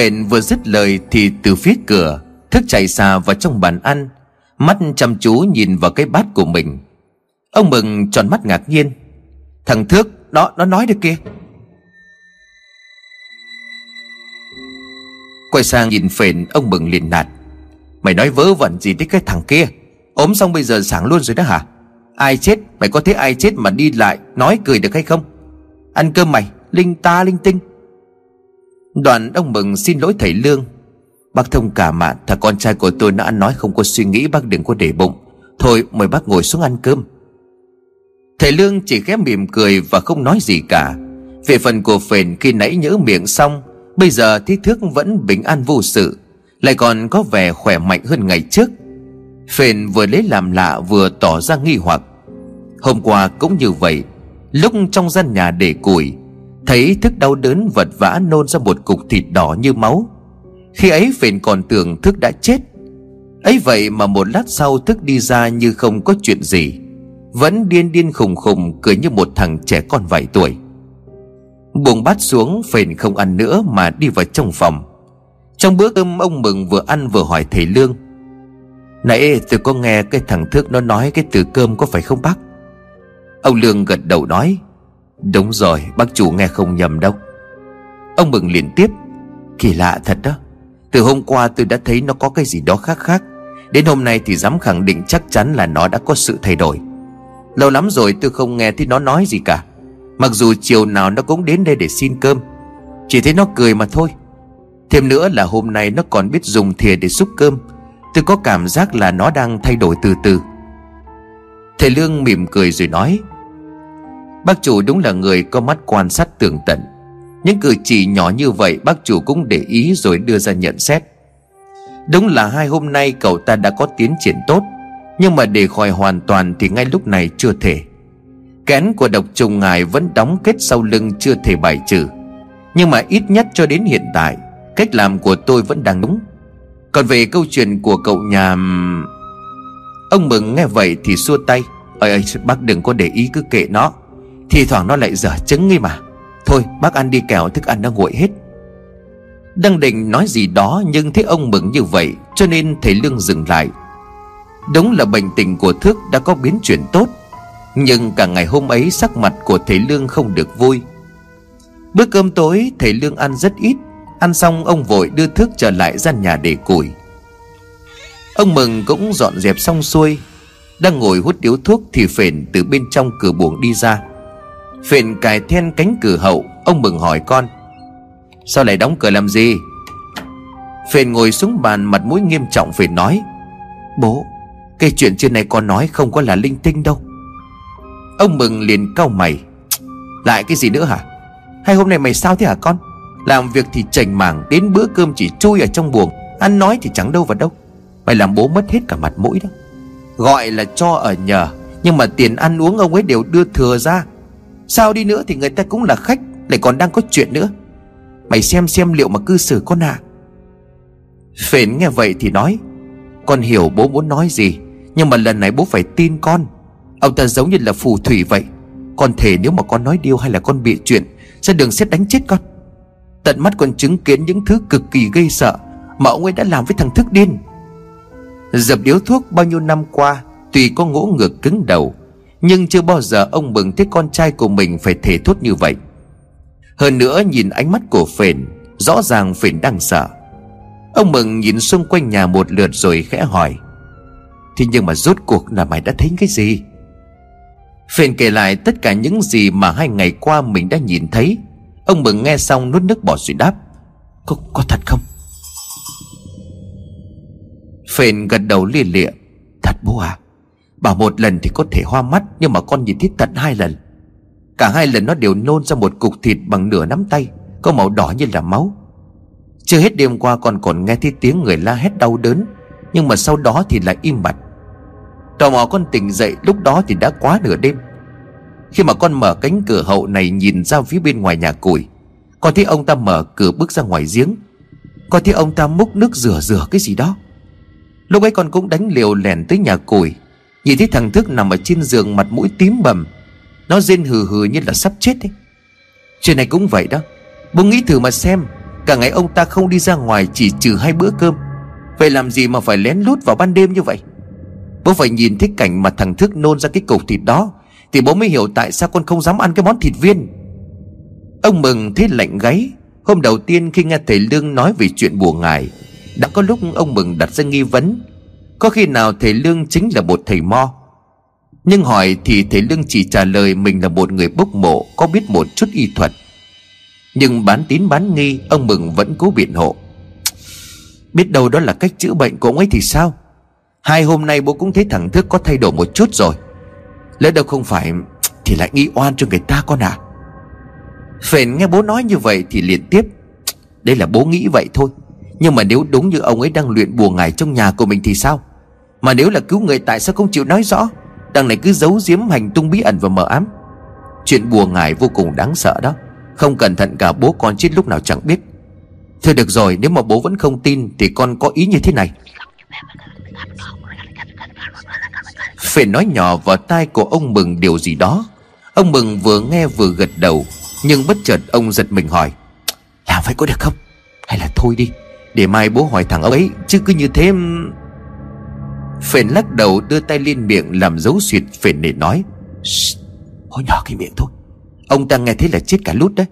Phện vừa dứt lời thì từ phía cửa, Thức chạy xa vào trong bàn ăn, Mắt chăm chú nhìn vào cái bát của mình. Ông Mừng tròn mắt ngạc nhiên. Thằng Thước, Đó, nó nói được kia. Quay sang nhìn Phện Ông Mừng liền nạt. Mày nói vớ vẩn gì đến cái thằng kia? Ốm xong bây giờ sáng luôn rồi đó hả? Ai chết, Mày có thấy ai chết mà đi lại, Nói cười được hay không? Ăn cơm mày, Linh ta linh tinh đoàn ông Mừng xin lỗi thầy Lương. Bác thông cảm ạ Thằng con trai của tôi nó ăn nói không có suy nghĩ, Bác đừng có để bụng. Thôi, mời bác ngồi xuống ăn cơm. Thầy Lương chỉ ghé mỉm cười Và không nói gì cả. Về phần của phền khi nãy nhỡ miệng xong, Bây giờ thi thước vẫn bình an vô sự, Lại còn có vẻ khỏe mạnh hơn ngày trước. Phền vừa lấy làm lạ vừa tỏ ra nghi hoặc. Hôm qua cũng như vậy, Lúc trong gian nhà để củi Thấy thức đau đớn vật vã nôn ra một cục thịt đỏ như máu. Khi ấy Phền còn tưởng thức đã chết. Ấy vậy mà một lát sau thức đi ra như không có chuyện gì. Vẫn điên điên khùng khùng cười như một thằng trẻ con vài tuổi. Buông bát xuống, Phền không ăn nữa mà đi vào trong phòng. Trong bữa cơm, ông Mừng vừa ăn vừa hỏi thầy Lương. Nãy tôi có nghe cái thằng Thước nó nói cái từ cơm có phải không bác? Ông Lương gật đầu nói Đúng rồi, bác chủ nghe không nhầm đâu. Ông Mừng liền tiếp. Kỳ lạ thật đó. Từ hôm qua tôi đã thấy nó có cái gì đó khác khác. Đến hôm nay thì dám khẳng định chắc chắn là nó đã có sự thay đổi. Lâu lắm rồi tôi không nghe thấy nó nói gì cả. Mặc dù chiều nào nó cũng đến đây để xin cơm. Chỉ thấy nó cười mà thôi. Thêm nữa là hôm nay nó còn biết dùng thìa để xúc cơm. Tôi có cảm giác là nó đang thay đổi từ từ. Thầy Lương mỉm cười rồi nói Bác chủ đúng là người có mắt quan sát tường tận. Những cử chỉ nhỏ như vậy bác chủ cũng để ý rồi đưa ra nhận xét. Đúng là hai hôm nay cậu ta đã có tiến triển tốt, Nhưng mà để khỏi hoàn toàn thì ngay lúc này chưa thể. Kén của độc trùng ngài vẫn đóng kết sau lưng chưa thể bài trừ. Nhưng mà ít nhất cho đến hiện tại, Cách làm của tôi vẫn đang đúng. Còn về câu chuyện của cậu nhà Ông Mừng nghe vậy thì xua tay. Ơi ơi bác đừng có để ý, cứ kệ nó. Thì thoảng nó lại dở trứng ngay mà. Thôi, bác ăn đi kẻo, thức ăn đã nguội hết. Đang định nói gì đó Nhưng thấy ông Mừng như vậy, Cho nên thầy Lương dừng lại. Đúng là bệnh tình của Thức đã có biến chuyển tốt, Nhưng cả ngày hôm ấy sắc mặt của thầy Lương không được vui. Bữa cơm tối, thầy Lương ăn rất ít. Ăn xong, ông vội đưa Thức trở lại gian nhà để củi. Ông Mừng cũng dọn dẹp xong xuôi. Đang ngồi hút điếu thuốc Thì phền từ bên trong cửa buồng đi ra. Phền cài then cánh cửa hậu, Ông Mừng hỏi con. Sao lại đóng cửa làm gì? Phiền ngồi xuống bàn, mặt mũi nghiêm trọng Phiền nói. Bố, Cái chuyện trên này con nói không có là linh tinh đâu. Ông Mừng liền cau mày. Lại cái gì nữa hả? Hay hôm nay mày sao thế hả con? Làm việc thì chảnh mảng, Đến bữa cơm chỉ chui ở trong buồng, Ăn nói thì chẳng đâu vào đâu. Mày làm bố mất hết cả mặt mũi đó. Gọi là cho ở nhờ, Nhưng mà tiền ăn uống ông ấy đều đưa thừa ra. Sao đi nữa thì người ta cũng là khách, Lại còn đang có chuyện nữa. Mày xem xem liệu mà cư xử con à Phền nghe vậy thì nói, Con hiểu bố muốn nói gì, Nhưng mà lần này bố phải tin con. Ông ta giống như là phù thủy vậy. Con thề nếu mà con nói điều hay là con bị chuyện, Sẽ đường xét đánh chết con. Tận mắt con chứng kiến những thứ cực kỳ gây sợ Mà ông ấy đã làm với thằng thức điên. Dập điếu thuốc bao nhiêu năm qua, Tuy có ngỗ ngược cứng đầu nhưng chưa bao giờ ông mừng thấy con trai của mình phải thể thốt như vậy. Hơn nữa nhìn ánh mắt của phền Rõ ràng phền đang sợ. Ông mừng nhìn xung quanh nhà một lượt rồi khẽ hỏi Thế nhưng mà rốt cuộc là mày đã thấy cái gì? Phền kể lại tất cả những gì mà hai ngày qua mình đã nhìn thấy. Ông mừng nghe xong nuốt nước bỏ rồi đáp Có, có thật không? Phền gật đầu lia lịa Thật bố à? Bảo một lần thì có thể hoa mắt, Nhưng mà con nhìn thấy tận hai lần. Cả hai lần nó đều nôn ra một cục thịt bằng nửa nắm tay, Có màu đỏ như là máu. Chưa hết đêm qua con còn nghe thấy tiếng người la hét đau đớn, Nhưng mà sau đó thì lại im bặt. Tò mò con tỉnh dậy, lúc đó thì đã quá nửa đêm. Khi mà con mở cánh cửa hậu này nhìn ra phía bên ngoài nhà củi, Con thấy ông ta mở cửa bước ra ngoài giếng. Con thấy ông ta múc nước rửa rửa cái gì đó. Lúc ấy con cũng đánh liều lẻn tới nhà củi Nhìn thấy thằng Thức nằm ở trên giường mặt mũi tím bầm, Nó rên hừ hừ như là sắp chết ấy Chuyện này cũng vậy đó. Bố nghĩ thử mà xem, Cả ngày ông ta không đi ra ngoài Chỉ trừ hai bữa cơm. Vậy làm gì mà phải lén lút vào ban đêm như vậy? Bố phải nhìn thấy cảnh mà thằng Thức nôn ra cái cục thịt đó, Thì bố mới hiểu tại sao con không dám ăn cái món thịt viên. Ông Mừng thấy lạnh gáy. Hôm đầu tiên khi nghe thầy Lương nói về chuyện bùa ngài Đã có lúc ông Mừng đặt ra nghi vấn. Có khi nào thầy Lương chính là một thầy mo? Nhưng hỏi thì thầy Lương chỉ trả lời mình là một người bốc mộ, Có biết một chút y thuật. Nhưng bán tín bán nghi, Ông Mừng vẫn cố biện hộ. Biết đâu đó là cách chữa bệnh của ông ấy thì sao? Hai hôm nay bố cũng thấy thằng Thức có thay đổi một chút rồi. Lỡ đâu không phải Thì lại nghi oan cho người ta con à Phền nghe bố nói như vậy thì liền tiếp. Đây là bố nghĩ vậy thôi. Nhưng mà nếu đúng như ông ấy đang luyện bùa ngài trong nhà của mình thì sao? Mà nếu là cứu người tại sao không chịu nói rõ? Đằng này cứ giấu giếm hành tung bí ẩn và mờ ám. Chuyện bùa ngài vô cùng đáng sợ đó. Không cẩn thận cả bố con chết lúc nào chẳng biết. Thôi được rồi, nếu mà bố vẫn không tin Thì con có ý như thế này. Phền nói nhỏ vào tai của ông Mừng điều gì đó. Ông Mừng vừa nghe vừa gật đầu, Nhưng bất chợt ông giật mình hỏi, Làm vậy có được không? Hay là thôi đi, Để mai bố hỏi thằng ấy, Chứ cứ như thế Phền lắc đầu đưa tay lên miệng Làm dấu suyệt phền để nói Hó nhỏ cái miệng thôi. Ông ta nghe thấy là chết cả lút đấy.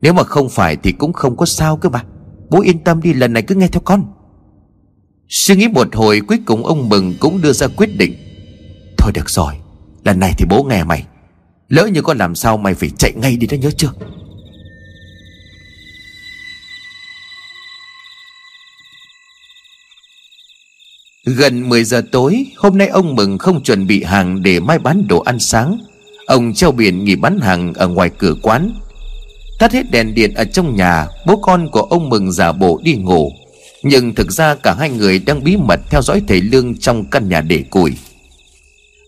Nếu mà không phải thì cũng không có sao cơ mà. Bố yên tâm đi, lần này cứ nghe theo con. Suy nghĩ một hồi, cuối cùng ông Mừng cũng đưa ra quyết định. Thôi được rồi, Lần này thì bố nghe mày. Lỡ như con làm sao mày phải chạy ngay đi đó nhớ chưa? Gần 10 giờ tối, Hôm nay ông Mừng không chuẩn bị hàng Để mai bán đồ ăn sáng. Ông treo biển nghỉ bán hàng ở ngoài cửa quán. Tắt hết đèn điện ở trong nhà, Bố con của ông Mừng giả bộ đi ngủ. Nhưng thực ra cả hai người đang bí mật Theo dõi thầy Lương trong căn nhà để củi.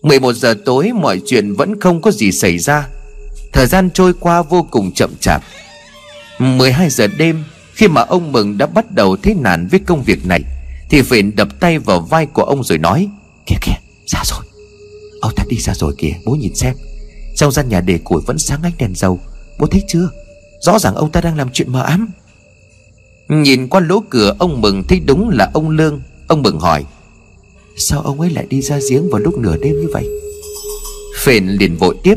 11 giờ tối, mọi chuyện vẫn không có gì xảy ra. Thời gian trôi qua vô cùng chậm chạp. 12 giờ đêm, Khi mà ông Mừng đã bắt đầu thấy nản với công việc này thì Phện đập tay vào vai của ông rồi nói, Kìa kìa, ra rồi. Ông ta đi ra rồi kìa, bố nhìn xem. Trong gian nhà để củi vẫn sáng ánh đèn dầu. Bố thấy chưa? Rõ ràng ông ta đang làm chuyện mờ ám. Nhìn qua lỗ cửa, ông Mừng thấy đúng là ông Lương. Ông Mừng hỏi, Sao ông ấy lại đi ra giếng vào lúc nửa đêm như vậy? Phền liền vội tiếp,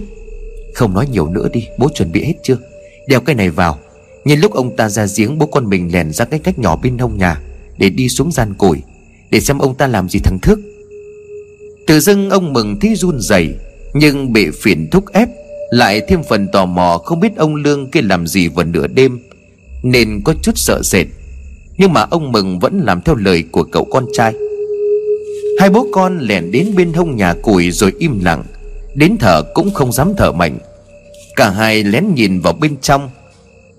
Không nói nhiều nữa đi, Bố chuẩn bị hết chưa? Đeo cái này vào. Nhân lúc ông ta ra giếng, bố con mình lèn ra cái cách nhỏ bên hông nhà. Để đi xuống gian củi Để xem ông ta làm gì thằng thức. Tự dưng ông mừng thấy run rẩy, Nhưng bị phiền thúc ép, Lại thêm phần tò mò không biết ông Lương kia làm gì vào nửa đêm, Nên có chút sợ sệt. Nhưng mà ông mừng vẫn làm theo lời của cậu con trai. Hai bố con lẻn đến bên hông nhà củi rồi im lặng, Đến thở cũng không dám thở mạnh. Cả hai lén nhìn vào bên trong.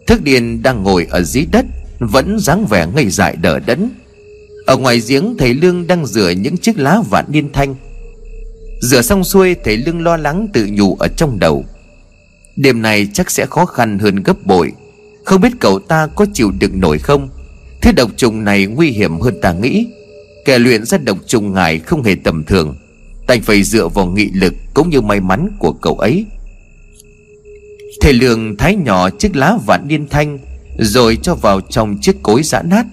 Thức điền đang ngồi ở dưới đất vẫn dáng vẻ ngây dại đờ đẫn. Ở ngoài giếng, thầy Lương đang rửa những chiếc lá vạn niên thanh. Rửa xong xuôi, thầy Lương lo lắng tự nhủ ở trong đầu. Đêm này chắc sẽ khó khăn hơn gấp bội. Không biết cậu ta có chịu đựng nổi không? Thứ độc trùng này nguy hiểm hơn ta nghĩ. Kẻ luyện ra độc trùng ngài không hề tầm thường. Đành phải dựa vào nghị lực Cũng như may mắn của cậu ấy. Thầy lương thái nhỏ chiếc lá vạn niên thanh rồi cho vào trong chiếc cối giã nát.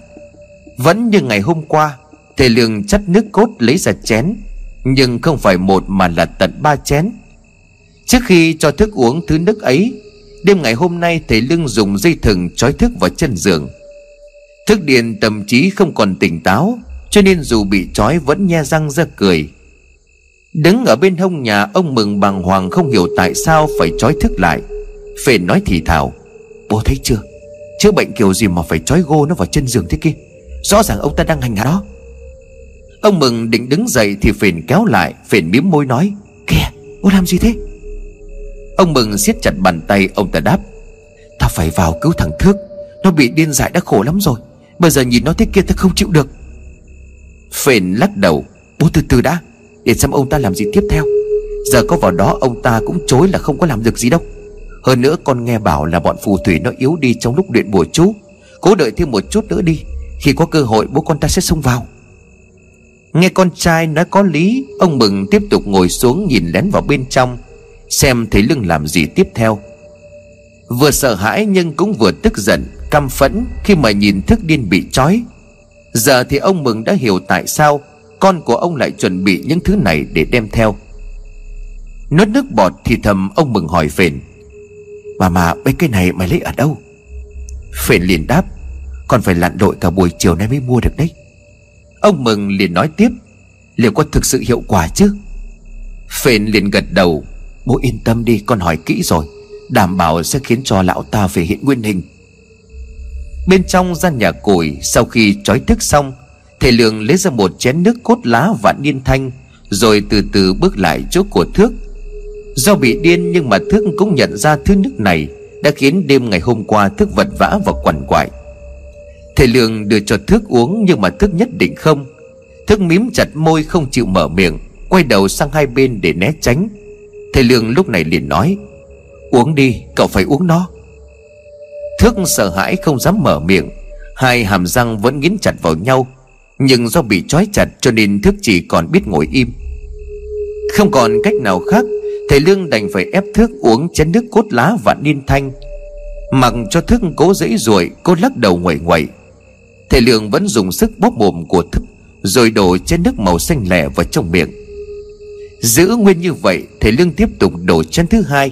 Vẫn như ngày hôm qua, Thầy Lương chắt nước cốt lấy ra chén, Nhưng không phải một mà là tận ba chén. Trước khi cho thức uống thứ nước ấy, Đêm ngày hôm nay thầy Lương dùng dây thừng trói thức vào chân giường. Thức điền tâm trí không còn tỉnh táo, cho nên dù bị trói vẫn nhe răng ra cười. Đứng ở bên hông nhà, Ông mừng bàng hoàng không hiểu tại sao Phải trói thức lại. Phải nói thì thảo Bố thấy chưa? Chữa bệnh kiểu gì mà phải trói gô nó vào chân giường thế kia? Rõ ràng ông ta đang hành hạ đó Ông mừng định đứng dậy Thì phền kéo lại Phền miếm môi nói, Kìa bố làm gì thế? Ông mừng siết chặt bàn tay, Ông ta đáp, Ta phải vào cứu thằng Thước. Nó bị điên dại đã khổ lắm rồi. Bây giờ nhìn nó thế kia ta không chịu được. Phền lắc đầu, Bố từ từ đã, Để xem ông ta làm gì tiếp theo. Giờ có vào đó, ông ta cũng chối là không có làm được gì đâu. Hơn nữa con nghe bảo là bọn phù thủy nó yếu đi trong lúc luyện bùa chú. Cố đợi thêm một chút nữa đi, Khi có cơ hội bố con ta sẽ xông vào. Nghe con trai nói có lý, Ông Mừng tiếp tục ngồi xuống nhìn lén vào bên trong, Xem thấy lưng làm gì tiếp theo. Vừa sợ hãi nhưng cũng vừa tức giận, căm phẫn Khi mà nhìn thức điên bị trói. Giờ thì ông Mừng đã hiểu tại sao Con của ông lại chuẩn bị những thứ này để đem theo. Nuốt nước bọt thì thầm ông Mừng hỏi phền. Mà mà, mấy cái này mày lấy ở đâu? Phền liền đáp, Còn phải lặn lội cả buổi chiều nay mới mua được đấy. Ông Mừng liền nói tiếp, Liệu có thực sự hiệu quả chứ? Phền liền gật đầu, Bố yên tâm đi, con hỏi kỹ rồi, Đảm bảo sẽ khiến cho lão ta về hiện nguyên hình. Bên trong gian nhà củi Sau khi trói thức xong, Thầy Lương lấy ra một chén nước cốt lá và niên thanh, Rồi từ từ bước lại chỗ của Thước. Do bị điên nhưng mà thức cũng nhận ra thứ nước này Đã khiến đêm ngày hôm qua thức vật vã và quằn quại. Thầy Lương đưa cho thức uống Nhưng mà thức nhất định không. Thức mím chặt môi không chịu mở miệng, Quay đầu sang hai bên để né tránh. Thầy Lương lúc này liền nói, Uống đi, cậu phải uống nó. Thức sợ hãi không dám mở miệng, Hai hàm răng vẫn nghiến chặt vào nhau, Nhưng do bị trói chặt cho nên thức chỉ còn biết ngồi im. Không còn cách nào khác Thầy Lương đành phải ép Thước uống chén nước cốt lá và niên thanh. Mặc cho Thước cố dễ ruồi, Cô lắc đầu ngoẩy ngoẩy Thầy Lương vẫn dùng sức bóp mồm của Thức Rồi đổ chén nước màu xanh lẻ vào trong miệng. Giữ nguyên như vậy, Thầy Lương tiếp tục đổ chén thứ hai.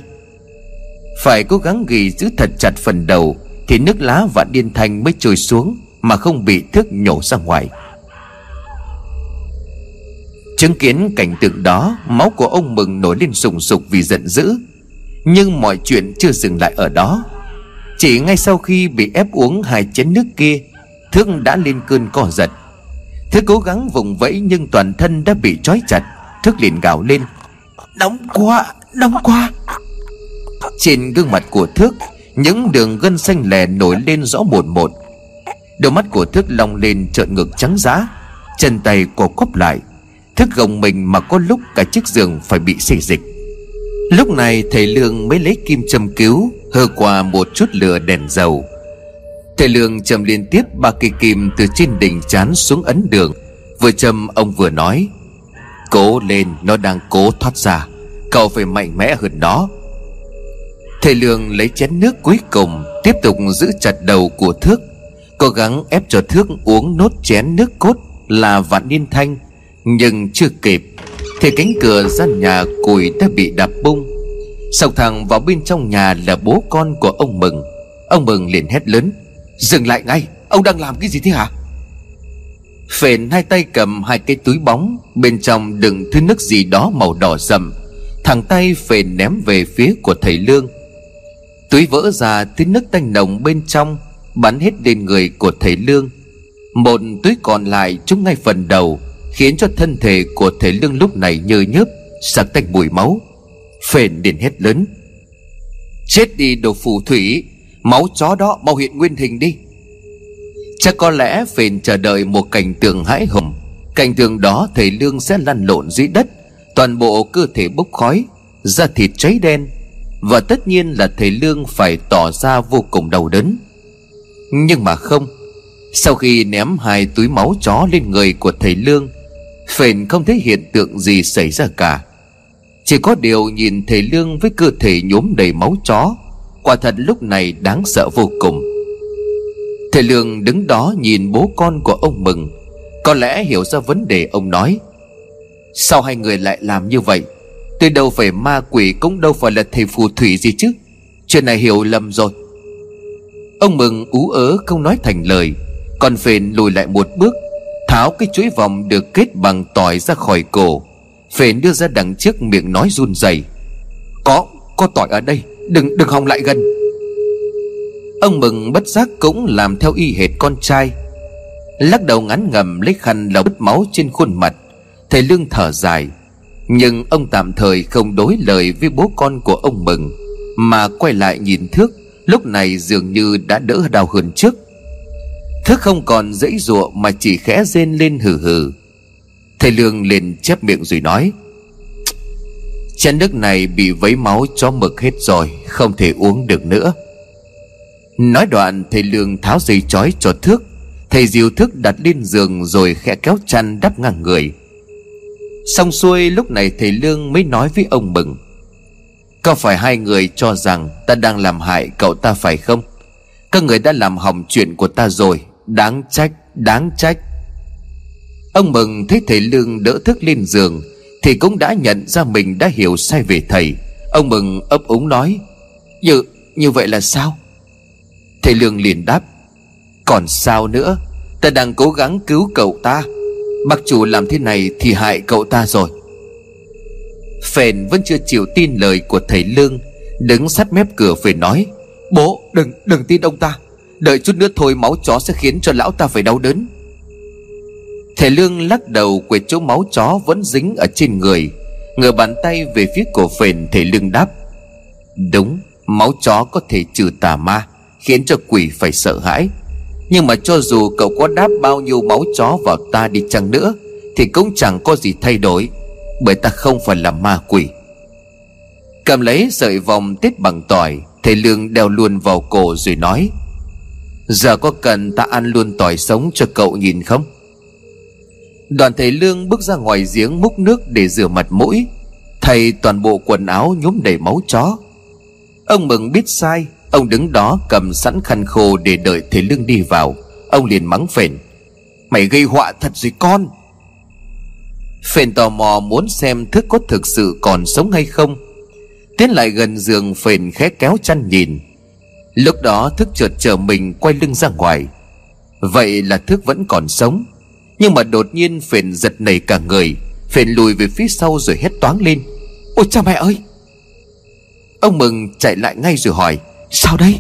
Phải cố gắng ghi giữ thật chặt phần đầu, Thì nước lá và điên thanh mới trôi xuống, Mà không bị thức nhổ ra ngoài. Chứng kiến cảnh tượng đó Máu của ông Mừng nổi lên sùng sục vì giận dữ. Nhưng mọi chuyện chưa dừng lại ở đó. Chỉ ngay sau khi bị ép uống hai chén nước kia Thước đã lên cơn co giật. Thước cố gắng vùng vẫy nhưng toàn thân đã bị trói chặt. Thức liền gào lên Nóng quá Nóng quá. Trên gương mặt của Thước Những đường gân xanh lè nổi lên rõ một một. Đôi mắt của Thước long lên trợn ngực trắng giá Chân tay co quắp lại Thức gồng mình mà có lúc cả chiếc giường phải bị xê dịch. Lúc này thầy Lương mới lấy kim châm cứu, Hơ qua một chút lửa đèn dầu. Thầy Lương châm liên tiếp ba cây kim từ trên đỉnh chán xuống ấn đường. Vừa châm, ông vừa nói, Cố lên, Nó đang cố thoát ra. Cậu phải mạnh mẽ hơn nó. Thầy Lương lấy chén nước cuối cùng, Tiếp tục giữ chặt đầu của Thước, Cố gắng ép cho Thước uống nốt chén nước cốt Là vạn niên thanh. Nhưng chưa kịp, Thì cánh cửa gian nhà cùi đã bị đập bung. Sọc thẳng vào bên trong nhà là bố con của ông Mừng. Ông Mừng liền hét lớn, Dừng lại ngay, Ông đang làm cái gì thế hả? Phền hai tay cầm hai cái túi bóng, Bên trong đựng thứ nước gì đó màu đỏ sầm. Thằng tay phền ném về phía của thầy Lương. Túi vỡ ra thứ nước tanh nồng bên trong, Bắn hết lên người của thầy Lương. Một túi còn lại trúng ngay phần đầu. Khiến cho thân thể của thầy Lương lúc này nhơ nhớp, Sặc tách mùi máu, Phền điền hét lớn. Chết đi đồ phù thủy, Máu chó đó mau hiện nguyên hình đi. Chắc có lẽ phền chờ đợi một cảnh tượng hãi hùng. Cảnh tượng đó thầy Lương sẽ lăn lộn dưới đất, Toàn bộ cơ thể bốc khói, Da thịt cháy đen. Và tất nhiên là thầy Lương phải tỏ ra vô cùng đau đớn. Nhưng mà không, Sau khi ném hai túi máu chó lên người của thầy Lương Phền không thấy hiện tượng gì xảy ra cả. Chỉ có điều nhìn thầy Lương với cơ thể nhốm đầy máu chó, Quả thật lúc này đáng sợ vô cùng. Thầy Lương đứng đó nhìn bố con của ông Mừng, Có lẽ hiểu ra vấn đề ông nói. Sao hai người lại làm như vậy? Tôi đâu phải ma quỷ Cũng đâu phải là thầy phù thủy gì chứ? Chuyện này hiểu lầm rồi. Ông Mừng ú ớ không nói thành lời, Còn phền lùi lại một bước Tháo cái chuỗi vòng được kết bằng tỏi ra khỏi cổ. Phền đưa ra đằng trước miệng nói run rẩy. Có, có tỏi ở đây. Đừng, đừng hòng lại gần. Ông Mừng bất giác cũng làm theo y hệt con trai. Lắc đầu ngắn ngầm lấy khăn lau bứt máu trên khuôn mặt. Thầy Lương thở dài. Nhưng ông tạm thời không đối lời với bố con của ông Mừng Mà quay lại nhìn Thước Lúc này dường như đã đỡ đau hơn trước thức không còn dãy ruộng mà chỉ khẽ rên lên hừ hừ. Thầy Lương liền chép miệng rồi nói, Chén nước này bị vấy máu cho mực hết rồi, Không thể uống được nữa. Nói đoạn, thầy Lương tháo dây chói cho thước. Thầy diều thức đặt lên giường rồi khẽ kéo chăn đắp ngang người. Xong xuôi, lúc này thầy Lương mới nói với ông Mừng, Có phải hai người cho rằng ta đang làm hại cậu ta phải không? Các người đã làm hỏng chuyện của ta rồi Đáng trách Đáng trách. Ông mừng thấy thầy Lương đỡ thức lên giường Thì cũng đã nhận ra mình đã hiểu sai về thầy. Ông mừng ấp úng nói Như, như vậy là sao? Thầy Lương liền đáp Còn sao nữa? Ta đang cố gắng cứu cậu ta. Bác chủ làm thế này thì hại cậu ta rồi. Phèn vẫn chưa chịu tin lời của thầy Lương Đứng sát mép cửa phải nói Bố đừng đừng tin ông ta. Đợi chút nữa thôi máu chó sẽ khiến cho lão ta phải đau đớn. Thầy Lương lắc đầu quệt chỗ máu chó vẫn dính ở trên người, Ngửa bàn tay về phía cổ phền, thầy Lương đáp. Đúng, Máu chó có thể trừ tà ma, Khiến cho quỷ phải sợ hãi. Nhưng mà cho dù cậu có đáp bao nhiêu máu chó vào ta đi chăng nữa, Thì cũng chẳng có gì thay đổi, Bởi ta không phải là ma quỷ. Cầm lấy sợi vòng tết bằng tỏi, Thầy Lương đeo luôn vào cổ rồi nói. Giờ có cần ta ăn luôn tỏi sống cho cậu nhìn không? Đoàn thầy Lương bước ra ngoài giếng múc nước để rửa mặt mũi Thầy toàn bộ quần áo nhúm đầy máu chó. Ông mừng biết sai, Ông đứng đó cầm sẵn khăn khô để đợi thầy Lương đi vào. Ông liền mắng phền, Mày gây họa thật rồi con. Phền tò mò muốn xem thức có thực sự còn sống hay không. Tiến lại gần giường, phền khẽ kéo chăn nhìn. Lúc đó thức chợt chờ mình quay lưng ra ngoài. Vậy là thức vẫn còn sống, Nhưng mà đột nhiên phền giật nảy cả người Phền lùi về phía sau rồi hét toáng lên. Ôi cha mẹ ơi! Ông Mừng chạy lại ngay rồi hỏi, Sao đây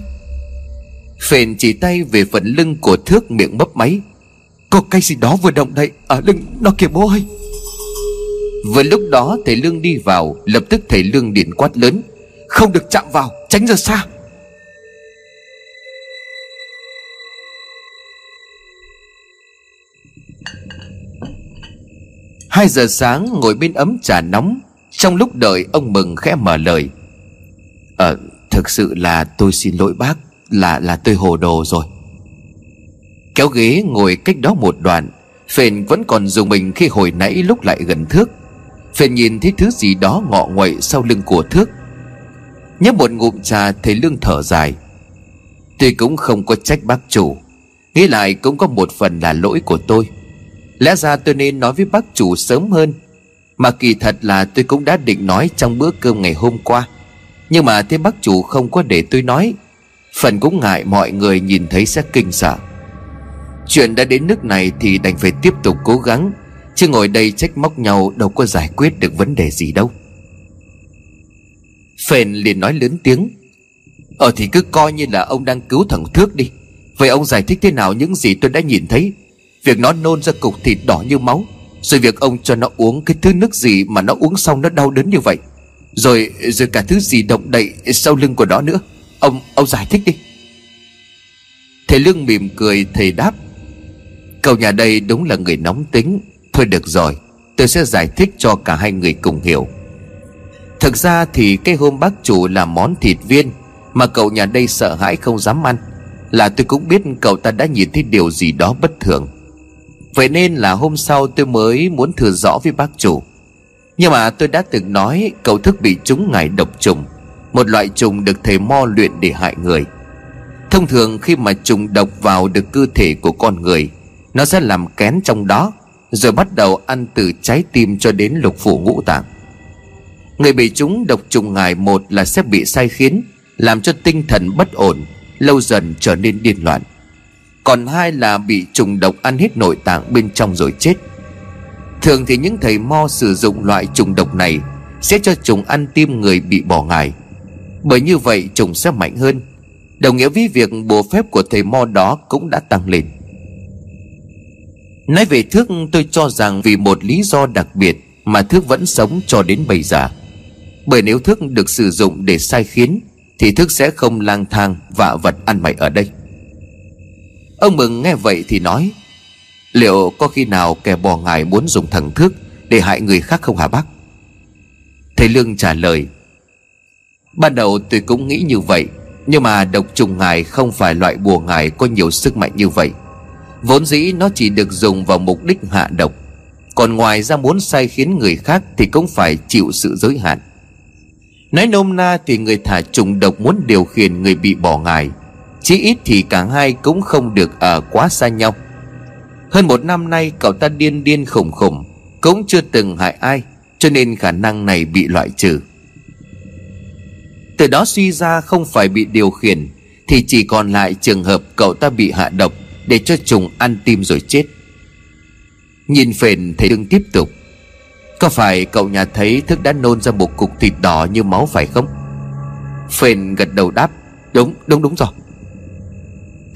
Phền chỉ tay về phần lưng của thước miệng mấp máy, Có cái gì đó vừa động đậy Ở lưng nó kìa bố ơi. Vừa lúc đó thầy Lương đi vào, Lập tức thầy Lương điện quát lớn, Không được chạm vào, tránh ra xa. Hai giờ sáng ngồi bên ấm trà nóng. Trong lúc đợi, ông Mừng khẽ mở lời. Ờ thực sự là tôi xin lỗi bác, Là là tôi hồ đồ rồi. Kéo ghế ngồi cách đó một đoạn, Phền vẫn còn dùng mình khi hồi nãy lúc lại gần thước. Phền nhìn thấy thứ gì đó ngọ nguậy sau lưng của thước. Nhấp một ngụm trà thấy lương thở dài. Tôi cũng không có trách bác chủ, Nghĩ lại cũng có một phần là lỗi của tôi. Lẽ ra tôi nên nói với bác chủ sớm hơn. Mà kỳ thật là tôi cũng đã định nói trong bữa cơm ngày hôm qua. Nhưng mà thế bác chủ không có để tôi nói, Phần cũng ngại mọi người nhìn thấy sẽ kinh sợ. Chuyện đã đến nước này thì đành phải tiếp tục cố gắng, Chứ ngồi đây trách móc nhau đâu có giải quyết được vấn đề gì đâu. Phền liền nói lớn tiếng Ờ thì cứ coi như là ông đang cứu thằng Thước đi. Vậy ông giải thích thế nào những gì tôi đã nhìn thấy? Việc nó nôn ra cục thịt đỏ như máu, Rồi việc ông cho nó uống cái thứ nước gì mà nó uống xong nó đau đớn như vậy, Rồi rồi cả thứ gì động đậy sau lưng của nó nữa. Ông ông giải thích đi. Thầy Lương mỉm cười, thầy đáp, Cậu nhà đây đúng là người nóng tính, Thôi được rồi, Tôi sẽ giải thích cho cả hai người cùng hiểu. Thực ra thì cái hôm bác chủ làm món thịt viên Mà cậu nhà đây sợ hãi không dám ăn Là tôi cũng biết cậu ta đã nhìn thấy điều gì đó bất thường. Vậy nên là hôm sau tôi mới muốn thừa rõ với bác chủ. Nhưng mà tôi đã từng nói cậu thức bị trúng ngải độc trùng, Một loại trùng được thầy mo luyện để hại người. Thông thường khi mà trùng độc vào được cơ thể của con người, Nó sẽ làm kén trong đó, Rồi bắt đầu ăn từ trái tim cho đến lục phủ ngũ tạng. Người bị trúng độc trùng ngải một là sẽ bị sai khiến, Làm cho tinh thần bất ổn, Lâu dần trở nên điên loạn còn hai là bị trùng độc ăn hết nội tạng bên trong rồi chết. Thường thì những thầy mo sử dụng loại trùng độc này Sẽ cho trùng ăn tim người bị bỏ ngài. Bởi như vậy, trùng sẽ mạnh hơn. Đồng nghĩa với việc bùa phép của thầy mo đó cũng đã tăng lên. Nói về Thước, tôi cho rằng vì một lý do đặc biệt Mà Thước vẫn sống cho đến bây giờ. Bởi nếu Thước được sử dụng để sai khiến, Thì Thước sẽ không lang thang vạ vật ăn mày ở đây. Ông Mừng nghe vậy thì nói, Liệu có khi nào kẻ bò ngài muốn dùng thần thước Để hại người khác không hả bác? Thầy Lương trả lời, Ban đầu tôi cũng nghĩ như vậy, Nhưng mà độc trùng ngài không phải loại bùa ngài có nhiều sức mạnh như vậy. Vốn dĩ nó chỉ được dùng vào mục đích hạ độc. Còn ngoài ra muốn sai khiến người khác Thì cũng phải chịu sự giới hạn. Nói nôm na thì người thả trùng độc muốn điều khiển người bị bỏ ngài Chí ít thì cả hai cũng không được ở quá xa nhau. Hơn một năm nay, cậu ta điên điên khủng khủng, Cũng chưa từng hại ai, Cho nên khả năng này bị loại trừ. Từ đó suy ra không phải bị điều khiển, Thì chỉ còn lại trường hợp cậu ta bị hạ độc Để cho trùng ăn tim rồi chết. Nhìn phền thầy đương tiếp tục. Có phải cậu nhà thấy thức đã nôn ra một cục thịt đỏ như máu phải không? Phền gật đầu đáp, Đúng đúng đúng rồi.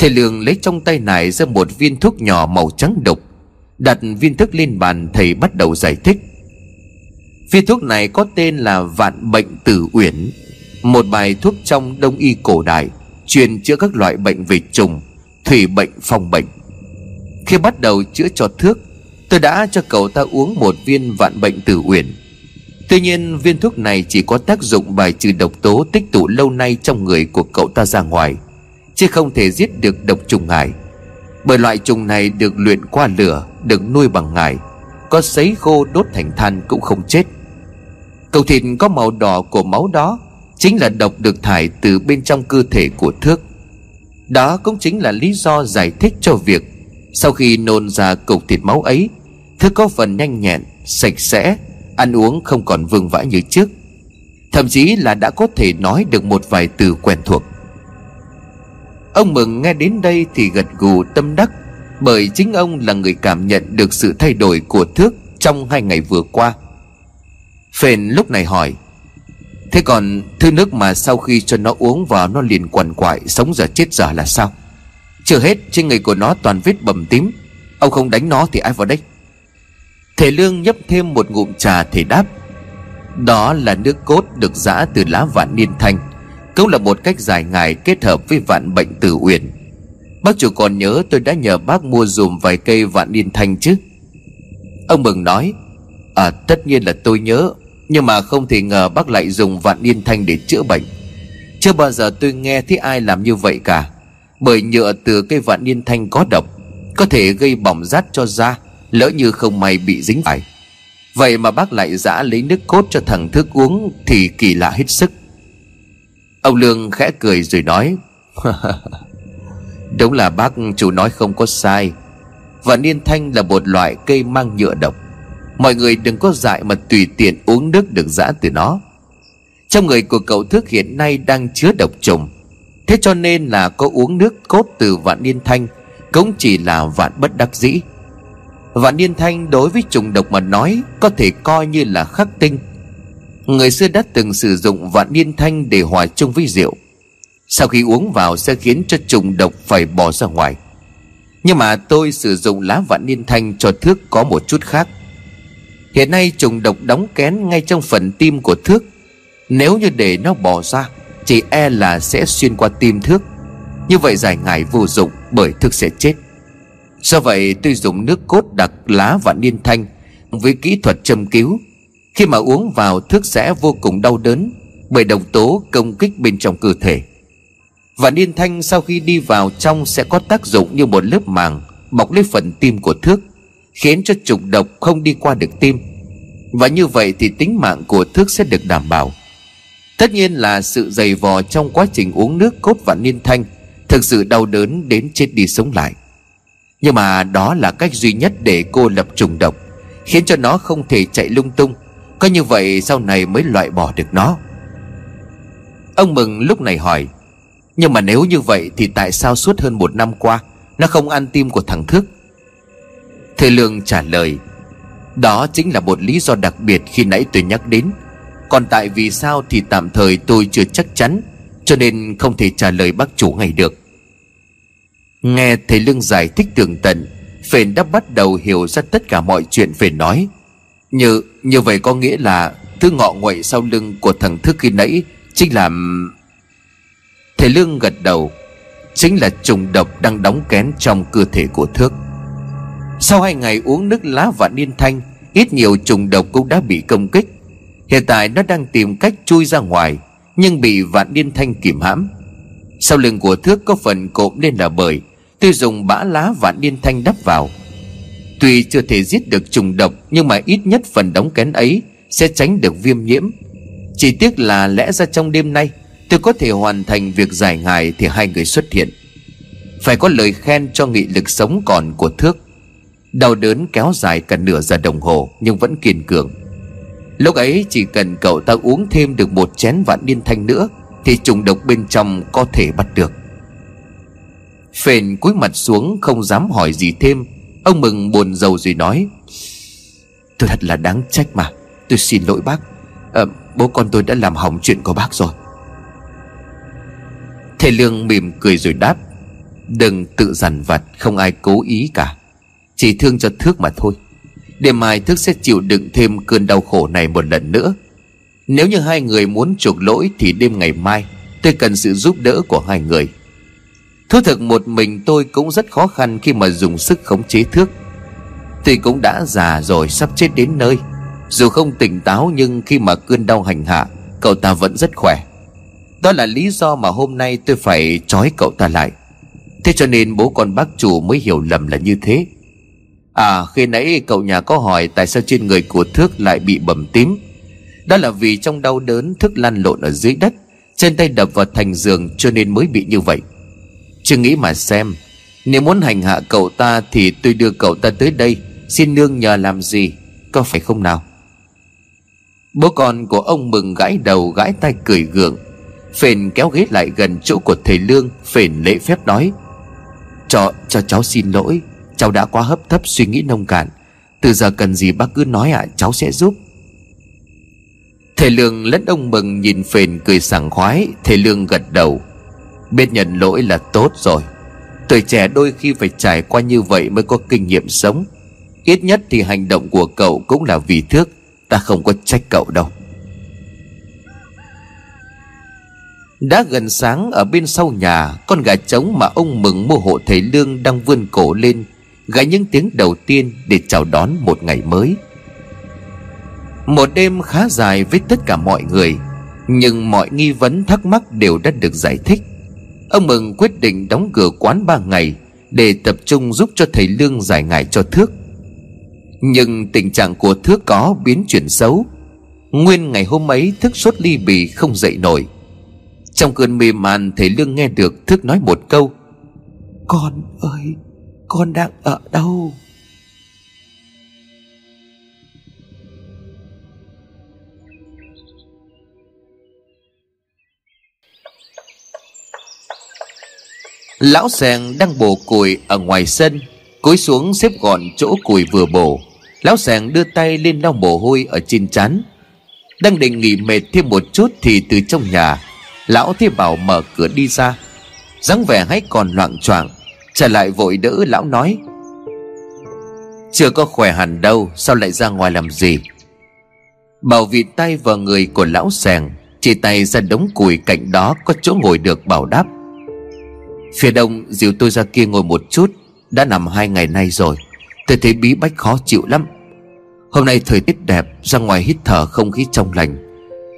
Thầy Lương lấy trong tay nải ra một viên thuốc nhỏ màu trắng đục Đặt viên thuốc lên bàn, thầy bắt đầu giải thích. Viên thuốc này có tên là vạn bệnh tử uyển, Một bài thuốc trong đông y cổ đại, Chuyên chữa các loại bệnh về trùng, Thủy bệnh, phong bệnh. Khi bắt đầu chữa cho thước Tôi đã cho cậu ta uống một viên vạn bệnh tử uyển. Tuy nhiên, viên thuốc này chỉ có tác dụng bài trừ độc tố tích tụ lâu nay trong người của cậu ta ra ngoài. Chứ không thể giết được độc trùng ngải Bởi loại trùng này được luyện qua lửa Được nuôi bằng ngải Có sấy khô đốt thành than cũng không chết. Cầu thịt có màu đỏ của máu đó Chính là độc được thải từ bên trong cơ thể của thước. Đó cũng chính là lý do giải thích cho việc Sau khi nôn ra cục thịt máu ấy Thước có phần nhanh nhẹn, sạch sẽ Ăn uống không còn vương vãi như trước. Thậm chí là đã có thể nói được một vài từ quen thuộc. Ông Mừng nghe đến đây thì gật gù tâm đắc, Bởi chính ông là người cảm nhận được sự thay đổi của thước trong hai ngày vừa qua. Phền lúc này hỏi, Thế còn thứ nước mà sau khi cho nó uống vào nó liền quằn quại, Sống giờ chết giờ là sao? Chưa hết, trên người của nó toàn vết bầm tím. Ông không đánh nó thì ai vào đây? Thầy Lương nhấp thêm một ngụm trà thì đáp, Đó là nước cốt được giã từ lá vạn niên thanh. Cũng là một cách giải ngài kết hợp với vạn bệnh tử uyển. Bác chủ còn nhớ tôi đã nhờ bác mua dùm vài cây vạn niên thanh chứ? Ông Mừng nói À tất nhiên là tôi nhớ, Nhưng mà không thể ngờ bác lại dùng vạn niên thanh để chữa bệnh. Chưa bao giờ tôi nghe thấy ai làm như vậy cả, Bởi nhựa từ cây vạn niên thanh có độc, Có thể gây bỏng rát cho da, Lỡ như không may bị dính phải. Vậy mà bác lại giã lấy nước cốt cho thằng thức uống Thì kỳ lạ hết sức. Ông Lương khẽ cười rồi nói, Đúng là bác chủ nói không có sai. Và niên thanh là một loại cây mang nhựa độc. Mọi người đừng có dại mà tùy tiện uống nước được giã từ nó. Trong người của cậu Thước hiện nay đang chứa độc trùng. Thế cho nên là có uống nước cốt từ vạn niên thanh Cũng chỉ là vạn bất đắc dĩ. Vạn niên thanh đối với trùng độc mà nói Có thể coi như là khắc tinh. Người xưa đã từng sử dụng vạn niên thanh để hòa chung với rượu. Sau khi uống vào sẽ khiến cho trùng độc phải bỏ ra ngoài. Nhưng mà tôi sử dụng lá vạn niên thanh cho thước có một chút khác. Hiện nay trùng độc đóng kén ngay trong phần tim của thước. Nếu như để nó bỏ ra, Chỉ e là sẽ xuyên qua tim thước. Như vậy giải ngải vô dụng bởi thước sẽ chết. Do vậy, tôi dùng nước cốt đặc lá vạn niên thanh Với kỹ thuật châm cứu. Khi mà uống vào thước sẽ vô cùng đau đớn Bởi độc tố công kích bên trong cơ thể. Và niên thanh sau khi đi vào trong sẽ có tác dụng như một lớp màng Bọc lấy phần tim của thước, Khiến cho trùng độc không đi qua được tim. Và như vậy thì tính mạng của thước sẽ được đảm bảo. Tất nhiên là sự dày vò trong quá trình uống nước cốt và niên thanh Thực sự đau đớn đến chết đi sống lại. Nhưng mà đó là cách duy nhất để cô lập trùng độc, Khiến cho nó không thể chạy lung tung. Có như vậy sau này mới loại bỏ được nó. Ông Mừng lúc này hỏi, Nhưng mà nếu như vậy thì tại sao suốt hơn một năm qua Nó không ăn tim của thằng Thức? Thầy Lương trả lời, Đó chính là một lý do đặc biệt khi nãy tôi nhắc đến. Còn tại vì sao thì tạm thời tôi chưa chắc chắn, Cho nên không thể trả lời bác chủ ngay được. Nghe thầy Lương giải thích tường tận, Phền đã bắt đầu hiểu ra tất cả mọi chuyện Phền nói. Như như vậy có nghĩa là Thứ ngọ nguậy sau lưng của thằng Thức khi nãy Chính là Thầy Lương gật đầu, Chính là trùng độc đang đóng kén trong cơ thể của Thước. Sau hai ngày uống nước lá và niên thanh, Ít nhiều trùng độc cũng đã bị công kích. Hiện tại nó đang tìm cách chui ra ngoài, Nhưng bị vạn niên thanh kìm hãm. Sau lưng của thước có phần cộm nên là bởi Tôi dùng bã lá vạn niên thanh đắp vào. Tuy chưa thể giết được trùng độc, Nhưng mà ít nhất phần đóng kén ấy Sẽ tránh được viêm nhiễm. Chỉ tiếc là lẽ ra trong đêm nay, Tôi có thể hoàn thành việc giải ngài Thì hai người xuất hiện. Phải có lời khen cho nghị lực sống còn của thước. Đau đớn kéo dài cả nửa giờ đồng hồ, Nhưng vẫn kiên cường. Lúc ấy chỉ cần cậu ta uống thêm được một chén vạn niên thanh nữa, Thì trùng độc bên trong có thể bắt được. Phền cúi mặt xuống, không dám hỏi gì thêm. Ông mừng buồn rầu rồi nói Tôi thật là đáng trách mà. Tôi xin lỗi bác. À, Bố con tôi đã làm hỏng chuyện của bác rồi. Thầy Lương mỉm cười rồi đáp Đừng tự dằn vặt Không ai cố ý cả. Chỉ thương cho Thước mà thôi. Đêm mai Thước sẽ chịu đựng thêm cơn đau khổ này một lần nữa. Nếu như hai người muốn chuộc lỗi Thì đêm ngày mai Tôi cần sự giúp đỡ của hai người. Thú thực một mình tôi cũng rất khó khăn Khi mà dùng sức khống chế Thước. Tuy cũng đã già rồi sắp chết đến nơi. Dù không tỉnh táo nhưng khi mà cơn đau hành hạ, Cậu ta vẫn rất khỏe. Đó là lý do mà hôm nay tôi phải trói cậu ta lại. Thế cho nên bố con bác chủ mới hiểu lầm là như thế. À khi nãy cậu nhà có hỏi Tại sao trên người của Thước lại bị bầm tím. Đó là vì trong đau đớn Thức lăn lộn ở dưới đất, Trên tay đập vào thành giường cho nên mới bị như vậy. Chưa nghĩ mà xem. Nếu muốn hành hạ cậu ta Thì tôi đưa cậu ta tới đây. Xin nương nhờ làm gì? Có phải không nào? Bố con của ông mừng gãi đầu gãi tay cười gượng. Phền kéo ghế lại gần chỗ của thầy Lương Phền lễ phép nói. Cho, cho cháu xin lỗi. Cháu đã quá hấp thấp suy nghĩ nông cạn. Từ giờ cần gì bác cứ nói ạ à, Cháu sẽ giúp. Thầy Lương lẫn ông mừng nhìn phền cười sảng khoái. Thầy Lương gật đầu. Biết nhận lỗi là tốt rồi. Tuổi trẻ đôi khi phải trải qua như vậy Mới có kinh nghiệm sống. Ít nhất thì hành động của cậu cũng là vì thước, Ta không có trách cậu đâu. Đã gần sáng, ở bên sau nhà, Con gà trống mà ông mừng mua hộ thầy Lương đang vươn cổ lên Gãy những tiếng đầu tiên để chào đón một ngày mới. Một đêm khá dài với tất cả mọi người, Nhưng mọi nghi vấn thắc mắc đều đã được giải thích. Ông Mừng quyết định đóng cửa quán ba ngày Để tập trung giúp cho thầy Lương giải ngại cho Thước. Nhưng tình trạng của Thước có biến chuyển xấu. Nguyên ngày hôm ấy Thức sốt ly bì không dậy nổi. Trong cơn mê man, thầy Lương nghe được Thức nói một câu, Con ơi, con đang ở đâu? Lão sèng đang bổ củi ở ngoài sân, Cúi xuống xếp gọn chỗ củi vừa bổ Lão sèng đưa tay lên lau mồ hôi ở trên chán Đang định nghỉ mệt thêm một chút Thì từ trong nhà, Lão thấy bảo mở cửa đi ra. dáng vẻ hãy còn loạn choạng, Trở lại vội đỡ lão nói, Chưa có khỏe hẳn đâu, Sao lại ra ngoài làm gì? Bảo vịt tay vào người của lão sèng Chỉ tay ra đống củi cạnh đó Có chỗ ngồi được bảo đáp Phía đông, dìu tôi ra kia ngồi một chút. Đã nằm hai ngày nay rồi. Tôi thấy bí bách khó chịu lắm. Hôm nay thời tiết đẹp, Ra ngoài hít thở không khí trong lành.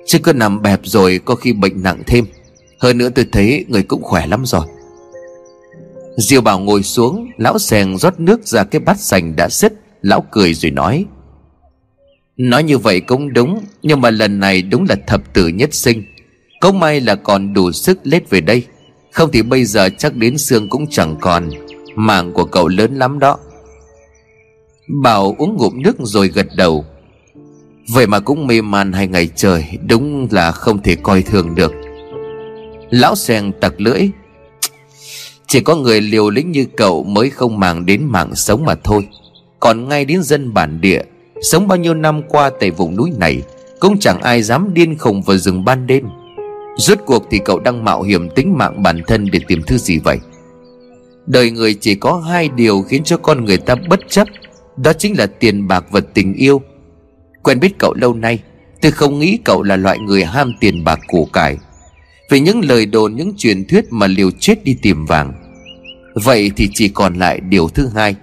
Chứ cứ nằm bẹp rồi có khi bệnh nặng thêm. Hơn nữa tôi thấy người cũng khỏe lắm rồi. Diêu bảo ngồi xuống, Lão sèn rót nước ra cái bát sành đã xích Lão cười rồi nói. Nói như vậy cũng đúng, Nhưng mà lần này đúng là thập tử nhất sinh. Có may là còn đủ sức lết về đây. Không thì bây giờ chắc đến xương cũng chẳng còn. Mạng của cậu lớn lắm đó. Bảo uống ngụm nước rồi gật đầu. Vậy mà cũng mê man hai ngày trời, Đúng là không thể coi thường được. Lão sen tặc lưỡi. Chỉ có người liều lĩnh như cậu mới không màng đến mạng sống mà thôi. Còn ngay đến dân bản địa, Sống bao nhiêu năm qua tại vùng núi này, Cũng chẳng ai dám điên khùng vào rừng ban đêm. Rốt cuộc thì cậu đang mạo hiểm tính mạng bản thân để tìm thứ gì vậy? Đời người chỉ có hai điều khiến cho con người ta bất chấp, Đó chính là tiền bạc và tình yêu. Quen biết cậu lâu nay, Tôi không nghĩ cậu là loại người ham tiền bạc củ cải. Vì những lời đồn, những truyền thuyết mà liều chết đi tìm vàng. Vậy thì chỉ còn lại điều thứ hai.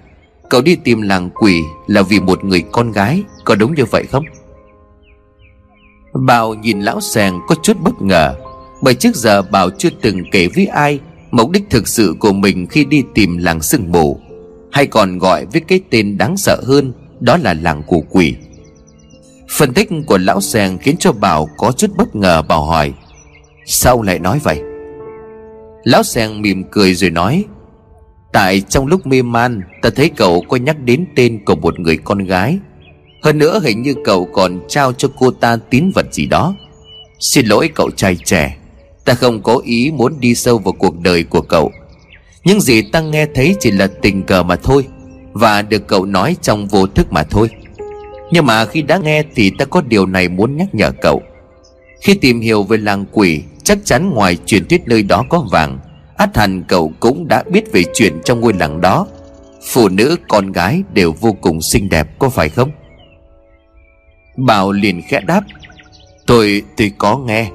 Cậu đi tìm làng quỷ là vì một người con gái, Có đúng như vậy không? Bảo nhìn lão sàng có chút bất ngờ. Bởi trước giờ Bảo chưa từng kể với ai Mục đích thực sự của mình khi đi tìm làng sương mù, Hay còn gọi với cái tên đáng sợ hơn, Đó là làng của quỷ Phân tích của lão sàng khiến cho Bảo có chút bất ngờ, Bảo hỏi, Sao lại nói vậy? Lão sàng mỉm cười rồi nói, Tại trong lúc mê man, Ta thấy cậu có nhắc đến tên của một người con gái. Hơn nữa hình như cậu còn trao cho cô ta tín vật gì đó. Xin lỗi cậu trai trẻ, Ta không có ý muốn đi sâu vào cuộc đời của cậu. Nhưng gì ta nghe thấy chỉ là tình cờ mà thôi, Và được cậu nói trong vô thức mà thôi. Nhưng mà khi đã nghe thì ta có điều này muốn nhắc nhở cậu. Khi tìm hiểu về làng quỷ, Chắc chắn ngoài truyền thuyết nơi đó có vàng, át hẳn cậu cũng đã biết về chuyện trong ngôi làng đó. Phụ nữ con gái đều vô cùng xinh đẹp, có phải không? Bảo liền khẽ đáp, Tôi tôi có nghe,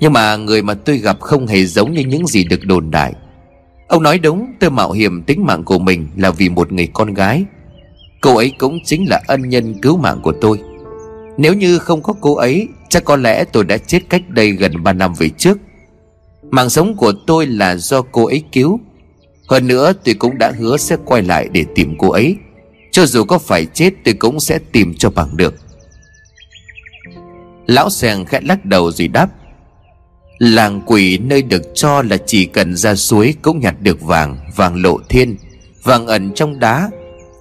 Nhưng mà người mà tôi gặp không hề giống như những gì được đồn đại. Ông nói đúng, tôi mạo hiểm tính mạng của mình là vì một người con gái. Cô ấy cũng chính là ân nhân cứu mạng của tôi. Nếu như không có cô ấy, Chắc có lẽ tôi đã chết cách đây gần 3 năm về trước. Mạng sống của tôi là do cô ấy cứu. Hơn nữa, tôi cũng đã hứa sẽ quay lại để tìm cô ấy. Cho dù có phải chết, tôi cũng sẽ tìm cho bằng được. Lão sèn khẽ lắc đầu rồi đáp, Làng quỷ nơi được cho là chỉ cần ra suối cũng nhặt được vàng Vàng lộ thiên, Vàng ẩn trong đá.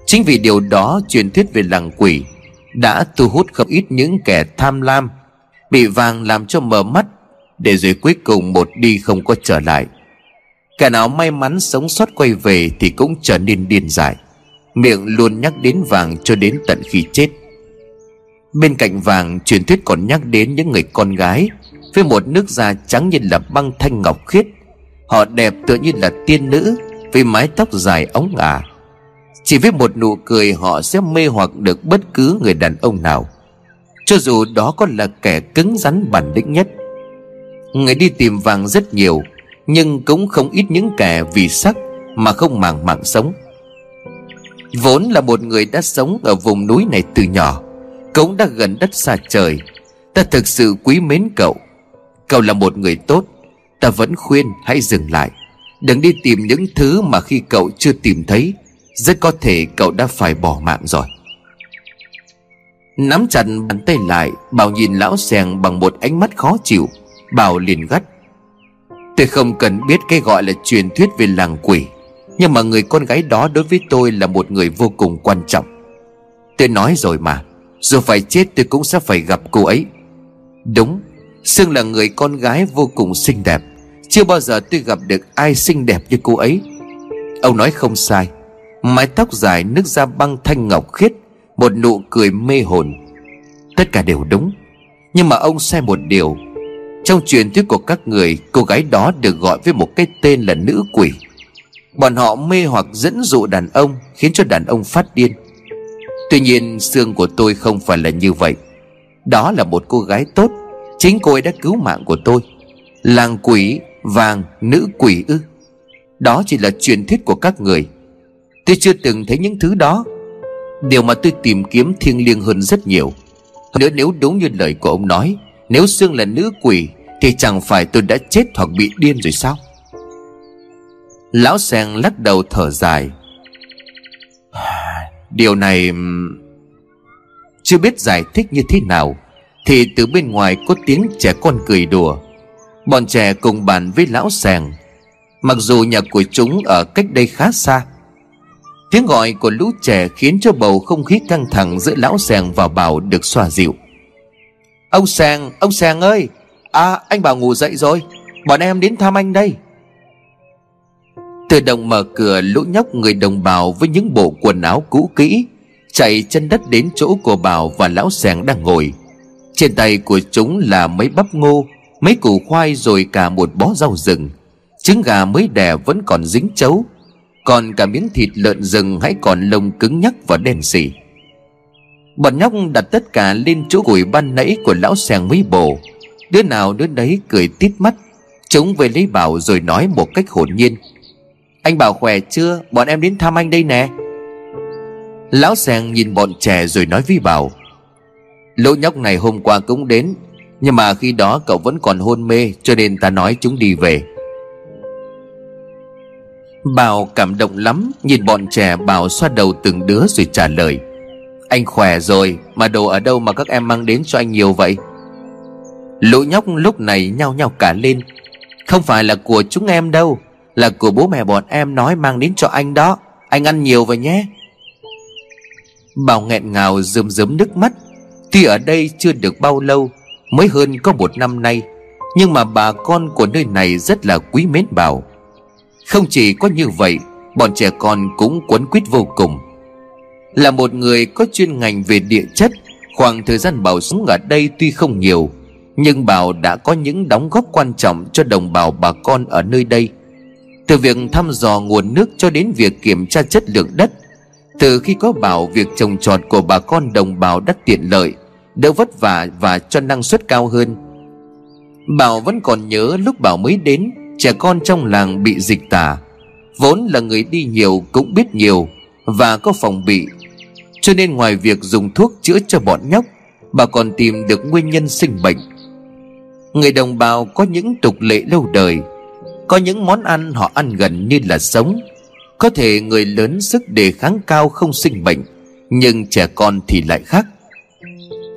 Chính vì điều đó, truyền thuyết về làng quỷ Đã thu hút không ít những kẻ tham lam, Bị vàng làm cho mờ mắt Để rồi cuối cùng một đi không có trở lại. Kẻ nào may mắn sống sót quay về Thì cũng trở nên điên dại, Miệng luôn nhắc đến vàng cho đến tận khi chết. Bên cạnh vàng, truyền thuyết còn nhắc đến những người con gái Với một nước da trắng như là băng thanh ngọc khiết. Họ đẹp tựa như là tiên nữ Với mái tóc dài ống ả. Chỉ với một nụ cười, họ sẽ mê hoặc được bất cứ người đàn ông nào. Cho dù đó có là kẻ cứng rắn bản lĩnh nhất. Người đi tìm vàng rất nhiều, Nhưng cũng không ít những kẻ vì sắc Mà không màng mạng sống. Vốn là một người đã sống ở vùng núi này từ nhỏ cũng đã gần đất xa trời. Ta thực sự quý mến cậu. Cậu là một người tốt. Ta vẫn khuyên hãy dừng lại. Đừng đi tìm những thứ mà khi cậu chưa tìm thấy, Rất có thể cậu đã phải bỏ mạng rồi. Nắm chặt bàn tay lại, Bảo nhìn lão sèng bằng một ánh mắt khó chịu. Bảo liền gắt. Tôi không cần biết cái gọi là truyền thuyết về làng quỷ, Nhưng mà người con gái đó đối với tôi là một người vô cùng quan trọng. Tôi nói rồi mà dù phải chết tôi cũng sẽ phải gặp cô ấy. Đúng, Sương là người con gái vô cùng xinh đẹp. Chưa bao giờ tôi gặp được ai xinh đẹp như cô ấy. Ông nói không sai. Mái tóc dài nước da băng thanh ngọc khiết, Một nụ cười mê hồn. Tất cả đều đúng. Nhưng mà ông sai một điều. Trong truyền thuyết của các người, Cô gái đó được gọi với một cái tên là nữ quỷ. Bọn họ mê hoặc dẫn dụ đàn ông, Khiến cho đàn ông phát điên. Tuy nhiên xương của tôi không phải là như vậy. Đó là một cô gái tốt. Chính cô ấy đã cứu mạng của tôi. Làng quỷ, vàng, nữ quỷ ư. Đó chỉ là truyền thuyết của các người. Tôi chưa từng thấy những thứ đó. Điều mà tôi tìm kiếm thiêng liêng hơn rất nhiều. Hơn nữa nếu đúng như lời của ông nói Nếu xương là nữ quỷ Thì chẳng phải tôi đã chết hoặc bị điên rồi sao? Lão sen lắc đầu thở dài. Điều này Chưa biết giải thích như thế nào. Thì từ bên ngoài có tiếng trẻ con cười đùa. Bọn trẻ cùng bàn với lão sàng, Mặc dù nhà của chúng ở cách đây khá xa Tiếng gọi của lũ trẻ khiến cho bầu không khí căng thẳng giữa lão sàng và bảo được xoa dịu. Ông sàng, ông sàng ơi! À anh bảo ngủ dậy rồi. Bọn em đến thăm anh đây. Tự động mở cửa, lũ nhóc người đồng bào với những bộ quần áo cũ kỹ, Chạy chân đất đến chỗ của bảo và lão sẻng đang ngồi. Trên tay của chúng là mấy bắp ngô, Mấy củ khoai rồi cả một bó rau rừng. Trứng gà mới đẻ vẫn còn dính chấu, Còn cả miếng thịt lợn rừng hãy còn lông cứng nhắc và đen xỉ Bọn nhóc đặt tất cả lên chỗ gùi ban nãy của lão sẻng mấy bồ Đứa nào đứa đấy cười tít mắt, Chúng về lấy bảo rồi nói một cách hồn nhiên anh Bảo khỏe chưa? Bọn em đến thăm anh đây nè. Lão Seng nhìn bọn trẻ rồi nói với Bảo lũ nhóc này hôm qua cũng đến, Nhưng mà khi đó cậu vẫn còn hôn mê, Cho nên ta nói chúng đi về. Bảo cảm động lắm, Nhìn bọn trẻ Bảo xoa đầu từng đứa rồi trả lời, Anh khỏe rồi, Mà đồ ở đâu mà các em mang đến cho anh nhiều vậy? Lũ nhóc lúc này nhao nhao cả lên, Không phải là của chúng em đâu là của bố mẹ bọn em nói mang đến cho anh đó. Anh ăn nhiều vào nhé. Bảo nghẹn ngào rơm rớm nước mắt. Tuy ở đây chưa được bao lâu, Mới hơn có một năm nay, Nhưng mà bà con của nơi này rất là quý mến Bảo. Không chỉ có như vậy, Bọn trẻ con cũng quấn quýt vô cùng. Là một người có chuyên ngành về địa chất, Khoảng thời gian Bảo sống ở đây tuy không nhiều, Nhưng Bảo đã có những đóng góp quan trọng cho đồng bào bà con ở nơi đây. Từ việc thăm dò nguồn nước cho đến việc kiểm tra chất lượng đất, Từ khi có Bảo việc trồng trọt của bà con đồng bào đất tiện lợi, Đỡ vất vả và cho năng suất cao hơn. Bảo vẫn còn nhớ lúc Bảo mới đến, Trẻ con trong làng bị dịch tả. Vốn là người đi nhiều cũng biết nhiều Và có phòng bị. Cho nên ngoài việc dùng thuốc chữa cho bọn nhóc, Bà còn tìm được nguyên nhân sinh bệnh. Người đồng bào có những tục lệ lâu đời. Có những món ăn họ ăn gần như là sống. Có thể người lớn sức đề kháng cao không sinh bệnh, Nhưng trẻ con thì lại khác.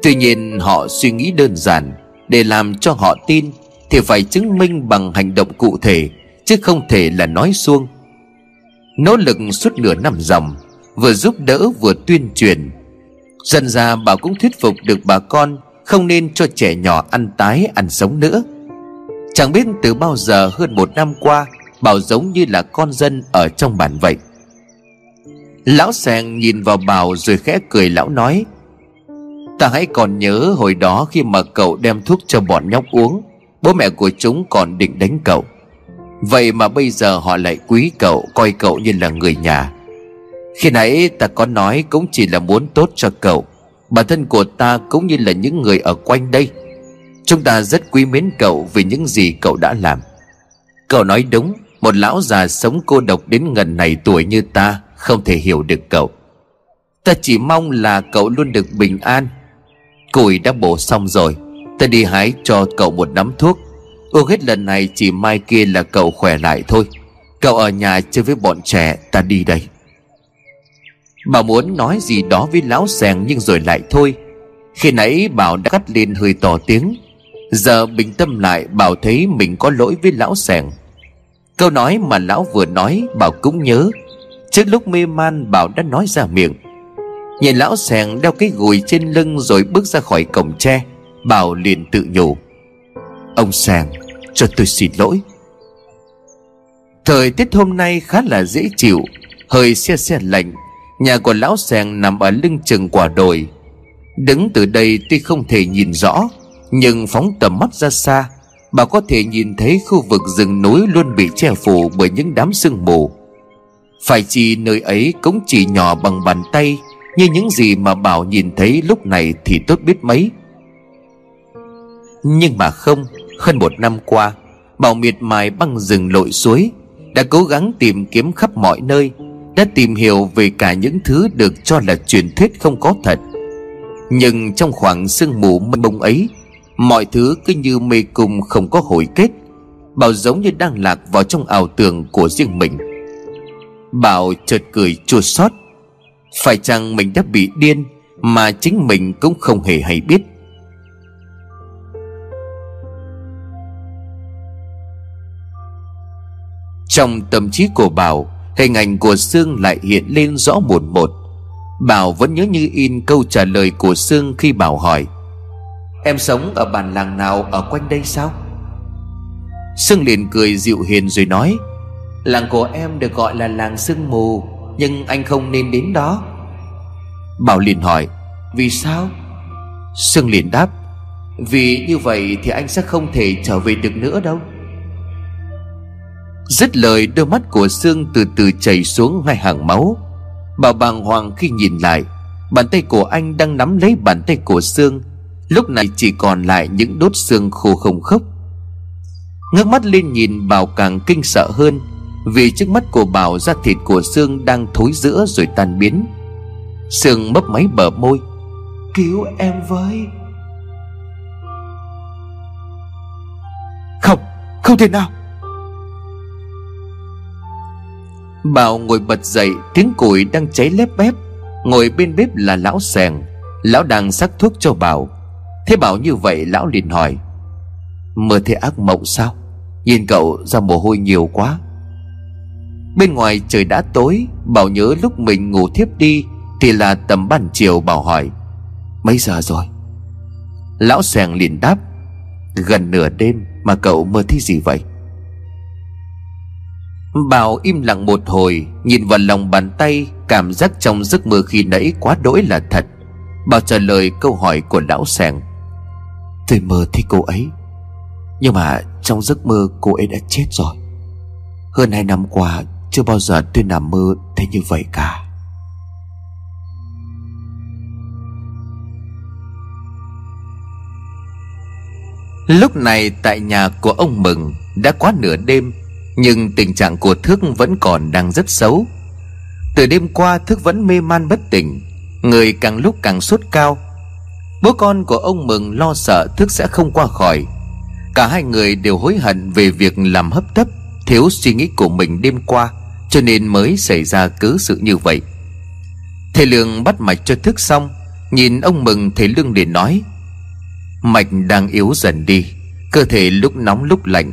Tuy nhiên họ suy nghĩ đơn giản, Để làm cho họ tin Thì phải chứng minh bằng hành động cụ thể, Chứ không thể là nói suông. Nỗ lực suốt nửa năm dòng, Vừa giúp đỡ vừa tuyên truyền. Dần ra bà cũng thuyết phục được bà con Không nên cho trẻ nhỏ ăn tái, ăn sống nữa. Chẳng biết từ bao giờ hơn một năm qua, Bảo giống như là con dân ở trong bản vậy. Lão sèn nhìn vào Bảo rồi khẽ cười lão nói, Ta hãy còn nhớ hồi đó khi mà cậu đem thuốc cho bọn nhóc uống, Bố mẹ của chúng còn định đánh cậu. Vậy mà bây giờ họ lại quý cậu, Coi cậu như là người nhà. Khi nãy ta có nói cũng chỉ là muốn tốt cho cậu, Bản thân của ta cũng như là những người ở quanh đây. Chúng ta rất quý mến cậu Vì những gì cậu đã làm. Cậu nói đúng, Một lão già sống cô độc đến ngần này tuổi như ta Không thể hiểu được cậu. Ta chỉ mong là cậu luôn được bình an. Củi đã bổ xong rồi, Ta đi hái cho cậu một nắm thuốc. Uống hết lần này chỉ mai kia là cậu khỏe lại thôi. Cậu ở nhà chơi với bọn trẻ, Ta đi đây. Bà muốn nói gì đó với lão sèn Nhưng rồi lại thôi. Khi nãy Bảo đã cắt lên hơi to tiếng. Giờ bình tâm lại Bảo thấy mình có lỗi với lão sẻng. Câu nói mà lão vừa nói, Bảo cũng nhớ. Trước lúc mê man, Bảo đã nói ra miệng. Nhìn lão sẻng đeo cái gùi trên lưng Rồi bước ra khỏi cổng tre, Bảo liền tự nhủ. Ông sẻng, cho tôi xin lỗi. Thời tiết hôm nay khá là dễ chịu, Hơi xe xe lạnh, Nhà của lão sẻng nằm ở lưng chừng quả đồi. Đứng từ đây tuy không thể nhìn rõ nhưng phóng tầm mắt ra xa, Bà có thể nhìn thấy khu vực rừng núi luôn bị che phủ bởi những đám sương mù. Phải chỉ nơi ấy cũng chỉ nhỏ bằng bàn tay, Như những gì mà Bảo nhìn thấy lúc này thì tốt biết mấy. Nhưng mà không, Hơn một năm qua, Bảo miệt mài băng rừng lội suối, Đã cố gắng tìm kiếm khắp mọi nơi, Đã tìm hiểu về cả những thứ được cho là truyền thuyết không có thật. Nhưng trong khoảng sương mù mênh mông ấy Mọi thứ cứ như mê cung không có hồi kết, Bảo giống như đang lạc vào trong ảo tưởng của riêng mình. Bảo chợt cười chua xót, Phải chăng mình đã bị điên Mà chính mình cũng không hề hay biết? Trong tâm trí của Bảo, Hình ảnh của Sương lại hiện lên rõ một một. Bảo vẫn nhớ như in câu trả lời của Sương khi Bảo hỏi Em sống ở bản làng nào ở quanh đây sao? Sương liền cười dịu hiền rồi nói, Làng của em được gọi là làng sương mù, Nhưng anh không nên đến đó. Bảo liền hỏi, Vì sao? Sương liền đáp, Vì như vậy thì anh sẽ không thể trở về được nữa đâu. Dứt lời, đôi mắt của Sương từ từ chảy xuống ngay hàng máu. Bà bàng hoàng khi nhìn lại, Bàn tay của anh đang nắm lấy bàn tay của Sương Lúc này chỉ còn lại những đốt xương khô không khốc. Ngước mắt lên nhìn Bảo càng kinh sợ hơn Vì trước mắt của Bảo da thịt của Sương đang thối giữa rồi tan biến. Sương mấp máy bờ môi Cứu em với. Không, không thể nào. Bảo ngồi bật dậy Tiếng củi đang cháy lép bép. Ngồi bên bếp là lão sèn Lão đang sắc thuốc cho Bảo Thế Bảo như vậy, lão liền hỏi, Mơ thấy ác mộng sao? Nhìn cậu ra mồ hôi nhiều quá. Bên ngoài trời đã tối, Bảo nhớ lúc mình ngủ thiếp đi Thì là tầm ban chiều Bảo hỏi, Mấy giờ rồi? Lão sèn liền đáp, Gần nửa đêm mà cậu mơ thấy gì vậy? Bảo im lặng một hồi, Nhìn vào lòng bàn tay, Cảm giác trong giấc mơ khi nãy quá đỗi là thật, Bảo trả lời câu hỏi của lão sàng Tôi mơ thấy cô ấy. Nhưng mà trong giấc mơ cô ấy đã chết rồi. Hơn hai năm qua, Chưa bao giờ tôi nằm mơ thấy như vậy cả. Lúc này tại nhà của ông Mừng Đã quá nửa đêm, Nhưng tình trạng của Thức vẫn còn đang rất xấu. Từ đêm qua, Thức vẫn mê man bất tỉnh, Người càng lúc càng sốt cao Bố con của ông Mừng lo sợ Thức sẽ không qua khỏi. Cả hai người đều hối hận về việc làm hấp tấp, Thiếu suy nghĩ của mình đêm qua, Cho nên mới xảy ra cứ sự như vậy. Thầy Lương bắt mạch cho Thức xong, Nhìn ông Mừng thầy Lương liền nói, Mạch đang yếu dần đi, Cơ thể lúc nóng lúc lạnh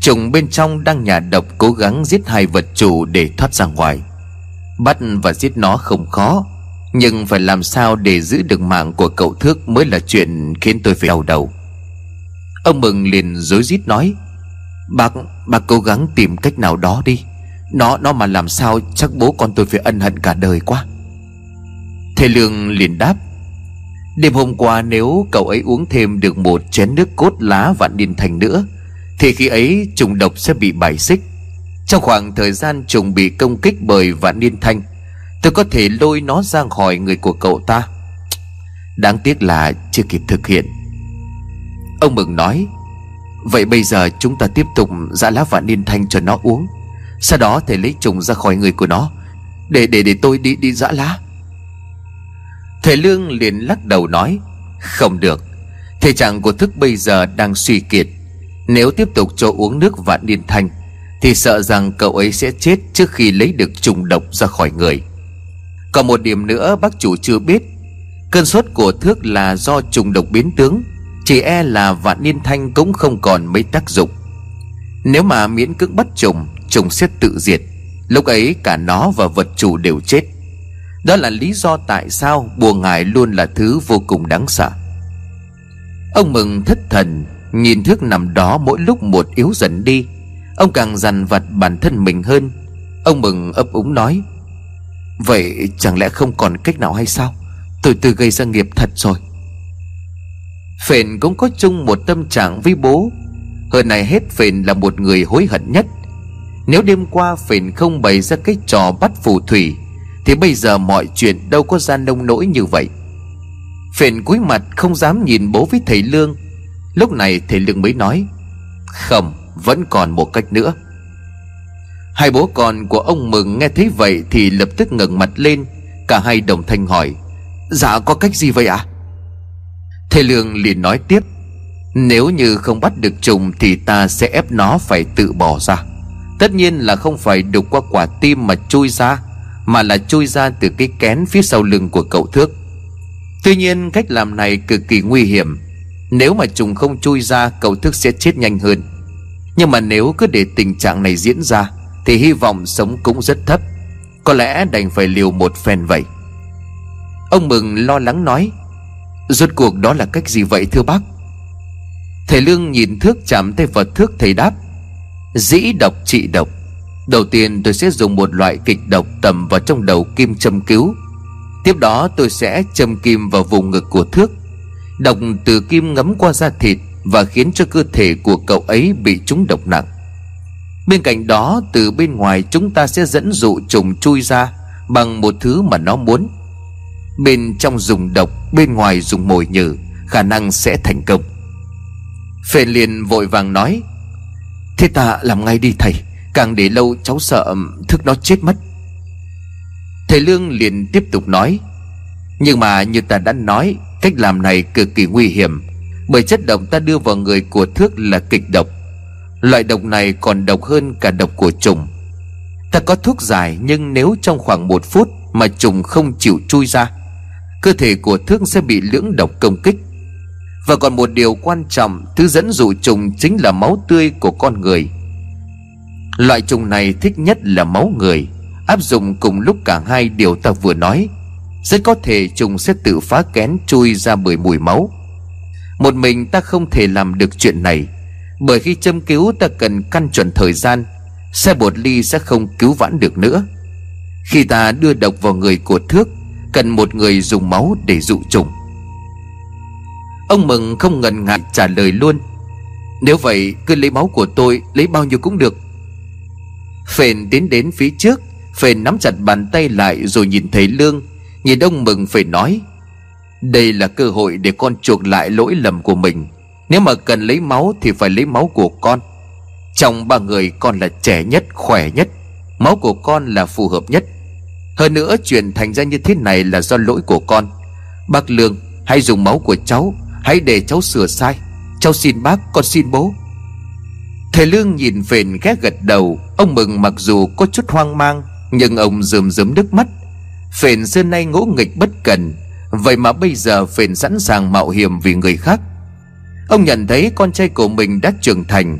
Trùng bên trong đang nhà độc cố gắng giết hai vật chủ để thoát ra ngoài. Bắt và giết nó không khó nhưng phải làm sao để giữ được mạng của cậu Thước Mới là chuyện khiến tôi phải đau đầu. Ông Mừng liền dối rít nói Bác, bác cố gắng tìm cách nào đó đi. Nó, nó mà làm sao chắc bố con tôi phải ân hận cả đời quá. Thầy Lương liền đáp Đêm hôm qua nếu cậu ấy uống thêm được một chén nước cốt lá vạn niên thành nữa Thì khi ấy trùng độc sẽ bị bài xích. Trong khoảng thời gian trùng bị công kích bởi vạn niên thanh Tôi có thể lôi nó ra khỏi người của cậu ta. Đáng tiếc là chưa kịp thực hiện. Ông Mừng nói, Vậy bây giờ chúng ta tiếp tục dã lá vạn niên thanh cho nó uống. Sau đó thầy lấy trùng ra khỏi người của nó, Để để để tôi đi đi dã lá. Thầy Lương liền lắc đầu nói, Không được. Thể trạng của thức bây giờ đang suy kiệt. Nếu tiếp tục cho uống nước vạn niên thanh, Thì sợ rằng cậu ấy sẽ chết Trước khi lấy được trùng độc ra khỏi người. Còn một điểm nữa bác chủ chưa biết. Cơn sốt của thước là do trùng độc biến tướng, Chỉ e là vạn niên thanh cũng không còn mấy tác dụng. Nếu mà miễn cưỡng bắt trùng Trùng sẽ tự diệt. Lúc ấy cả nó và vật chủ đều chết. Đó là lý do tại sao bùa ngải luôn là thứ vô cùng đáng sợ. Ông mừng thất thần, Nhìn thước nằm đó mỗi lúc một yếu dần đi. Ông càng dằn vặt bản thân mình hơn. Ông mừng ấp úng nói Vậy chẳng lẽ không còn cách nào hay sao? Tôi từ gây ra nghiệp thật rồi. Phền cũng có chung một tâm trạng với bố. Hơn này hết, Phền là một người hối hận nhất. Nếu đêm qua Phền không bày ra cái trò bắt phù thủy, thì bây giờ mọi chuyện đâu có ra nông nỗi như vậy. Phền cúi mặt không dám nhìn bố với thầy Lương. Lúc này thầy Lương mới nói Không vẫn còn một cách nữa. Hai bố con của ông Mừng nghe thấy vậy Thì lập tức ngẩng mặt lên. Cả hai đồng thanh hỏi Dạ có cách gì vậy ạ? À? Thầy Lương liền nói tiếp, Nếu như không bắt được trùng Thì ta sẽ ép nó phải tự bỏ ra. Tất nhiên là không phải đục qua quả tim mà chui ra, mà là chui ra từ cái kén phía sau lưng của cậu thước. Tuy nhiên cách làm này cực kỳ nguy hiểm. Nếu mà trùng không chui ra, cậu thước sẽ chết nhanh hơn. Nhưng mà nếu cứ để tình trạng này diễn ra thì hy vọng sống cũng rất thấp. Có lẽ đành phải liều một phen vậy. Ông Mừng lo lắng nói, Rốt cuộc đó là cách gì vậy, thưa bác? Thầy Lương nhìn thước chạm tay vật thước thầy đáp, Dĩ độc, trị độc. Đầu tiên tôi sẽ dùng một loại kịch độc tầm vào trong đầu kim châm cứu. Tiếp đó tôi sẽ châm kim vào vùng ngực của thước, Độc từ kim ngấm qua da thịt Và khiến cho cơ thể của cậu ấy bị trúng độc nặng. Bên cạnh đó, từ bên ngoài chúng ta sẽ dẫn dụ trùng chui ra Bằng một thứ mà nó muốn. Bên trong dùng độc, Bên ngoài dùng mồi nhử, Khả năng sẽ thành công. Phệ liền vội vàng nói, Thế ta làm ngay đi thầy, Càng để lâu cháu sợ thức nó chết mất. Thầy Lương liền tiếp tục nói, Nhưng mà như ta đã nói, Cách làm này cực kỳ nguy hiểm. Bởi chất độc ta đưa vào người của thước là kịch độc. Loại độc này còn độc hơn cả độc của trùng. Ta có thuốc giải, Nhưng nếu trong khoảng một phút Mà trùng không chịu chui ra, Cơ thể của thương sẽ bị lưỡng độc công kích. Và còn một điều quan trọng, Thứ dẫn dụ trùng chính là máu tươi của con người. Loại trùng này thích nhất là máu người, Áp dụng cùng lúc cả hai điều ta vừa nói. Rất có thể trùng sẽ tự phá kén chui ra bởi mùi máu. Một mình ta không thể làm được chuyện này. Bởi khi châm cứu ta cần căn chuẩn thời gian, Xe bột ly sẽ không cứu vãn được nữa. Khi ta đưa độc vào người của thước, Cần một người dùng máu để dụ trùng. Ông Mừng không ngần ngại trả lời luôn, Nếu vậy, cứ lấy máu của tôi, Lấy bao nhiêu cũng được. Phền tiến đến phía trước, Phền nắm chặt bàn tay lại rồi nhìn thấy Lương, Nhìn ông Mừng Phền nói, Đây là cơ hội để con chuộc lại lỗi lầm của mình. Nếu mà cần lấy máu thì phải lấy máu của con. Trong ba người con là trẻ nhất, khỏe nhất. Máu của con là phù hợp nhất. Hơn nữa chuyện thành ra như thế này là do lỗi của con. Bác Lương hãy dùng máu của cháu. Hãy để cháu sửa sai. Cháu xin bác con xin bố. Thầy Lương nhìn phền ghé gật đầu. Ông mừng mặc dù có chút hoang mang Nhưng ông rơm rớm nước mắt. Phền xưa nay ngỗ nghịch bất cần. Vậy mà bây giờ phền sẵn sàng mạo hiểm vì người khác. Ông nhận thấy con trai của mình đã trưởng thành.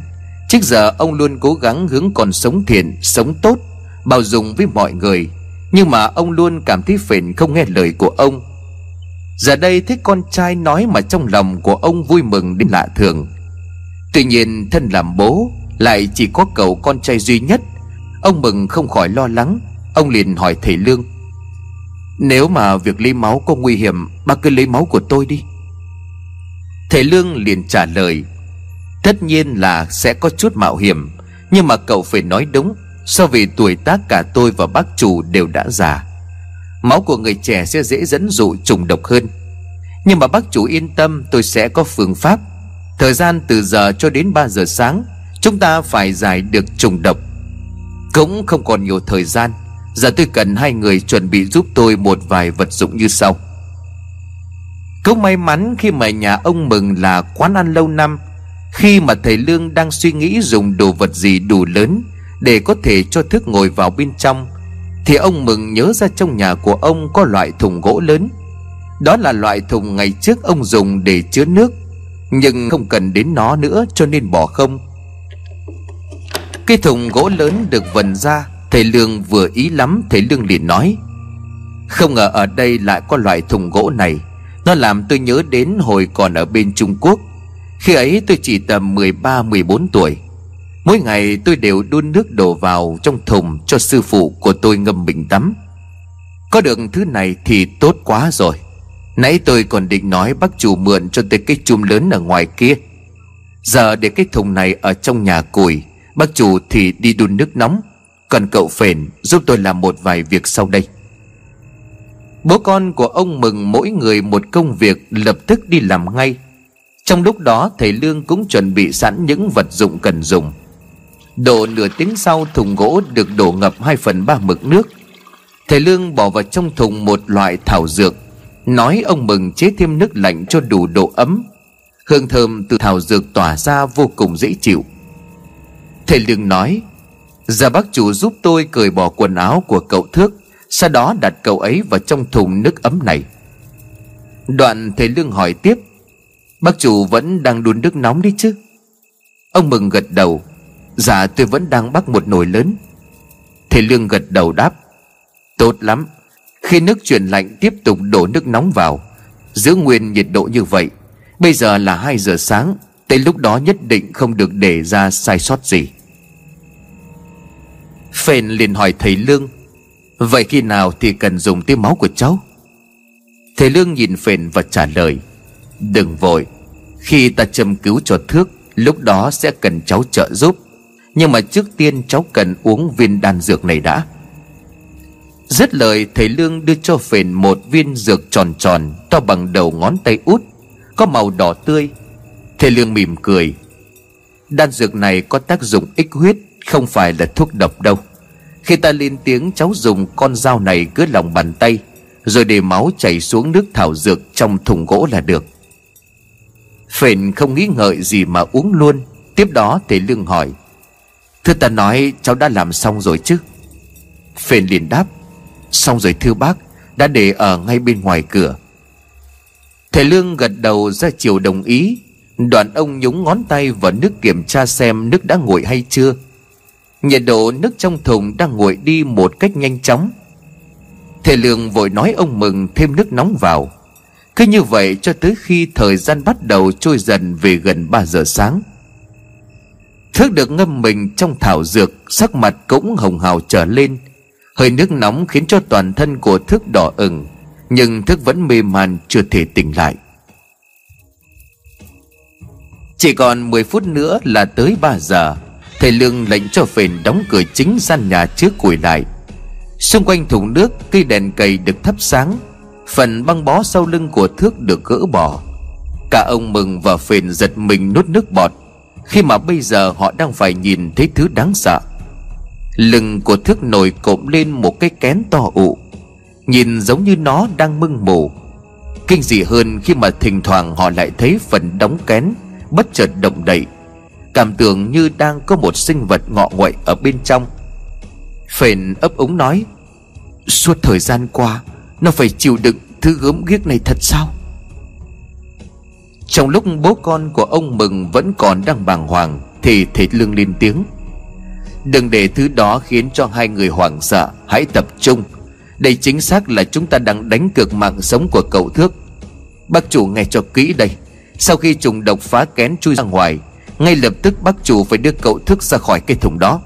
Trước giờ, ông luôn cố gắng hướng con sống thiện, Sống tốt, Bao dung với mọi người. Nhưng mà ông luôn cảm thấy phền không nghe lời của ông. Giờ đây, thấy con trai nói mà trong lòng của ông vui mừng đến lạ thường. Tuy nhiên, thân làm bố, Lại chỉ có cậu con trai duy nhất. Ông mừng không khỏi lo lắng. Ông liền hỏi thầy Lương, Nếu mà việc lấy máu có nguy hiểm, Bác cứ lấy máu của tôi đi. Thầy Lương liền trả lời, Tất nhiên là sẽ có chút mạo hiểm, Nhưng mà cậu phải nói đúng, So vì tuổi tác cả tôi và bác chủ đều đã già. Máu của người trẻ sẽ dễ dẫn dụ trùng độc hơn. Nhưng mà bác chủ yên tâm, tôi sẽ có phương pháp. Thời gian từ giờ cho đến 3 giờ sáng, Chúng ta phải giải được trùng độc. Cũng không còn nhiều thời gian, Giờ tôi cần hai người chuẩn bị giúp tôi một vài vật dụng như sau. Cũng may mắn khi mà nhà ông Mừng là quán ăn lâu năm, Khi mà thầy Lương đang suy nghĩ dùng đồ vật gì đủ lớn Để có thể cho thức ngồi vào bên trong, Thì ông Mừng nhớ ra trong nhà của ông có loại thùng gỗ lớn. Đó là loại thùng ngày trước ông dùng để chứa nước, nhưng không cần đến nó nữa cho nên bỏ không. Cái thùng gỗ lớn được vần ra, Thầy Lương vừa ý lắm, Thầy Lương liền nói, Không ngờ ở đây lại có loại thùng gỗ này. Nó làm tôi nhớ đến hồi còn ở bên Trung Quốc. Khi ấy tôi chỉ tầm 13-14 tuổi. Mỗi ngày tôi đều đun nước đổ vào trong thùng cho sư phụ của tôi ngâm bình tắm. Có được thứ này thì tốt quá rồi. Nãy tôi còn định nói bác chủ mượn cho tôi cái chum lớn ở ngoài kia. Giờ để cái thùng này ở trong nhà củi Bác chủ thì đi đun nước nóng. Còn cậu phền giúp tôi làm một vài việc sau đây. Bố con của ông mừng mỗi người một công việc lập tức đi làm ngay. Trong lúc đó, thầy Lương cũng chuẩn bị sẵn những vật dụng cần dùng. Độ nửa tiếng sau, thùng gỗ được đổ ngập 2 phần 3 mực nước. Thầy Lương bỏ vào trong thùng một loại thảo dược, Nói ông mừng chế thêm nước lạnh cho đủ độ ấm. Hương thơm từ thảo dược tỏa ra vô cùng dễ chịu. Thầy Lương nói, Giờ bác chủ giúp tôi cởi bỏ quần áo của cậu Thước. Sau đó đặt cậu ấy vào trong thùng nước ấm này. Đoạn thầy Lương hỏi tiếp, Bác chủ vẫn đang đun nước nóng đi chứ? Ông mừng gật đầu Dạ tôi vẫn đang bắt một nồi lớn. Thầy Lương gật đầu đáp, Tốt lắm, khi nước chuyển lạnh tiếp tục đổ nước nóng vào, Giữ nguyên nhiệt độ như vậy, Bây giờ là 2 giờ sáng, Tới lúc đó nhất định không được để ra sai sót gì. Phền liền hỏi thầy Lương Vậy khi nào thì cần dùng tiêm máu của cháu? Thầy Lương nhìn Phền và trả lời, Đừng vội. Khi ta châm cứu cho thước, Lúc đó sẽ cần cháu trợ giúp. Nhưng mà trước tiên cháu cần uống viên đan dược này đã. Dứt lời, thầy Lương đưa cho phền một viên dược tròn tròn To bằng đầu ngón tay út, Có màu đỏ tươi. Thầy Lương mỉm cười, Đan dược này có tác dụng ích huyết, Không phải là thuốc độc đâu. Khi ta lên tiếng, cháu dùng con dao này cứ lòng bàn tay, Rồi để máu chảy xuống nước thảo dược trong thùng gỗ là được. Phền không nghĩ ngợi gì mà uống luôn. Tiếp đó thầy Lương hỏi, Thưa ta nói, cháu đã làm xong rồi chứ? Phền liền đáp, Xong rồi thưa bác, Đã để ở ngay bên ngoài cửa. Thầy Lương gật đầu ra chiều đồng ý. Đoạn ông nhúng ngón tay vào nước kiểm tra xem nước đã nguội hay chưa. Nhiệt độ nước trong thùng đang nguội đi một cách nhanh chóng. Thầy Lương vội nói ông mừng thêm nước nóng vào. Cứ như vậy cho tới khi thời gian bắt đầu trôi dần về gần 3 giờ sáng. Thước được ngâm mình trong thảo dược, Sắc mặt cũng hồng hào trở lên. Hơi nước nóng khiến cho toàn thân của Thước đỏ ửng, Nhưng Thước vẫn mê man chưa thể tỉnh lại. Chỉ còn 10 phút nữa là tới 3 giờ. Thầy Lương lệnh cho phền đóng cửa chính gian nhà trước củi lại Xung quanh thùng nước, cây đèn cầy được thắp sáng. Phần băng bó sau lưng của thước được gỡ bỏ. Cả ông mừng và phền giật mình nuốt nước bọt, Khi mà bây giờ họ đang phải nhìn thấy thứ đáng sợ. Lưng của thước nổi cộm lên một cái kén to ụ, Nhìn giống như nó đang mưng mù. Kinh dị hơn khi mà thỉnh thoảng họ lại thấy phần đóng kén Bất chợt động đậy. Cảm tưởng như đang có một sinh vật ngọ nguậy ở bên trong. Phền ấp úng nói, Suốt thời gian qua, Nó phải chịu đựng thứ gớm ghiếc này thật sao? Trong lúc bố con của ông Mừng Vẫn còn đang bàng hoàng, Thì thầy Lương lên tiếng. Đừng để thứ đó khiến cho hai người hoảng sợ, Hãy tập trung. Đây chính xác là chúng ta đang đánh cược mạng sống của cậu Thước. Bác chủ nghe cho kỹ đây. Sau khi trùng độc phá kén chui ra ngoài ngay lập tức bác chủ phải đưa cậu Thước ra khỏi cái thùng đó.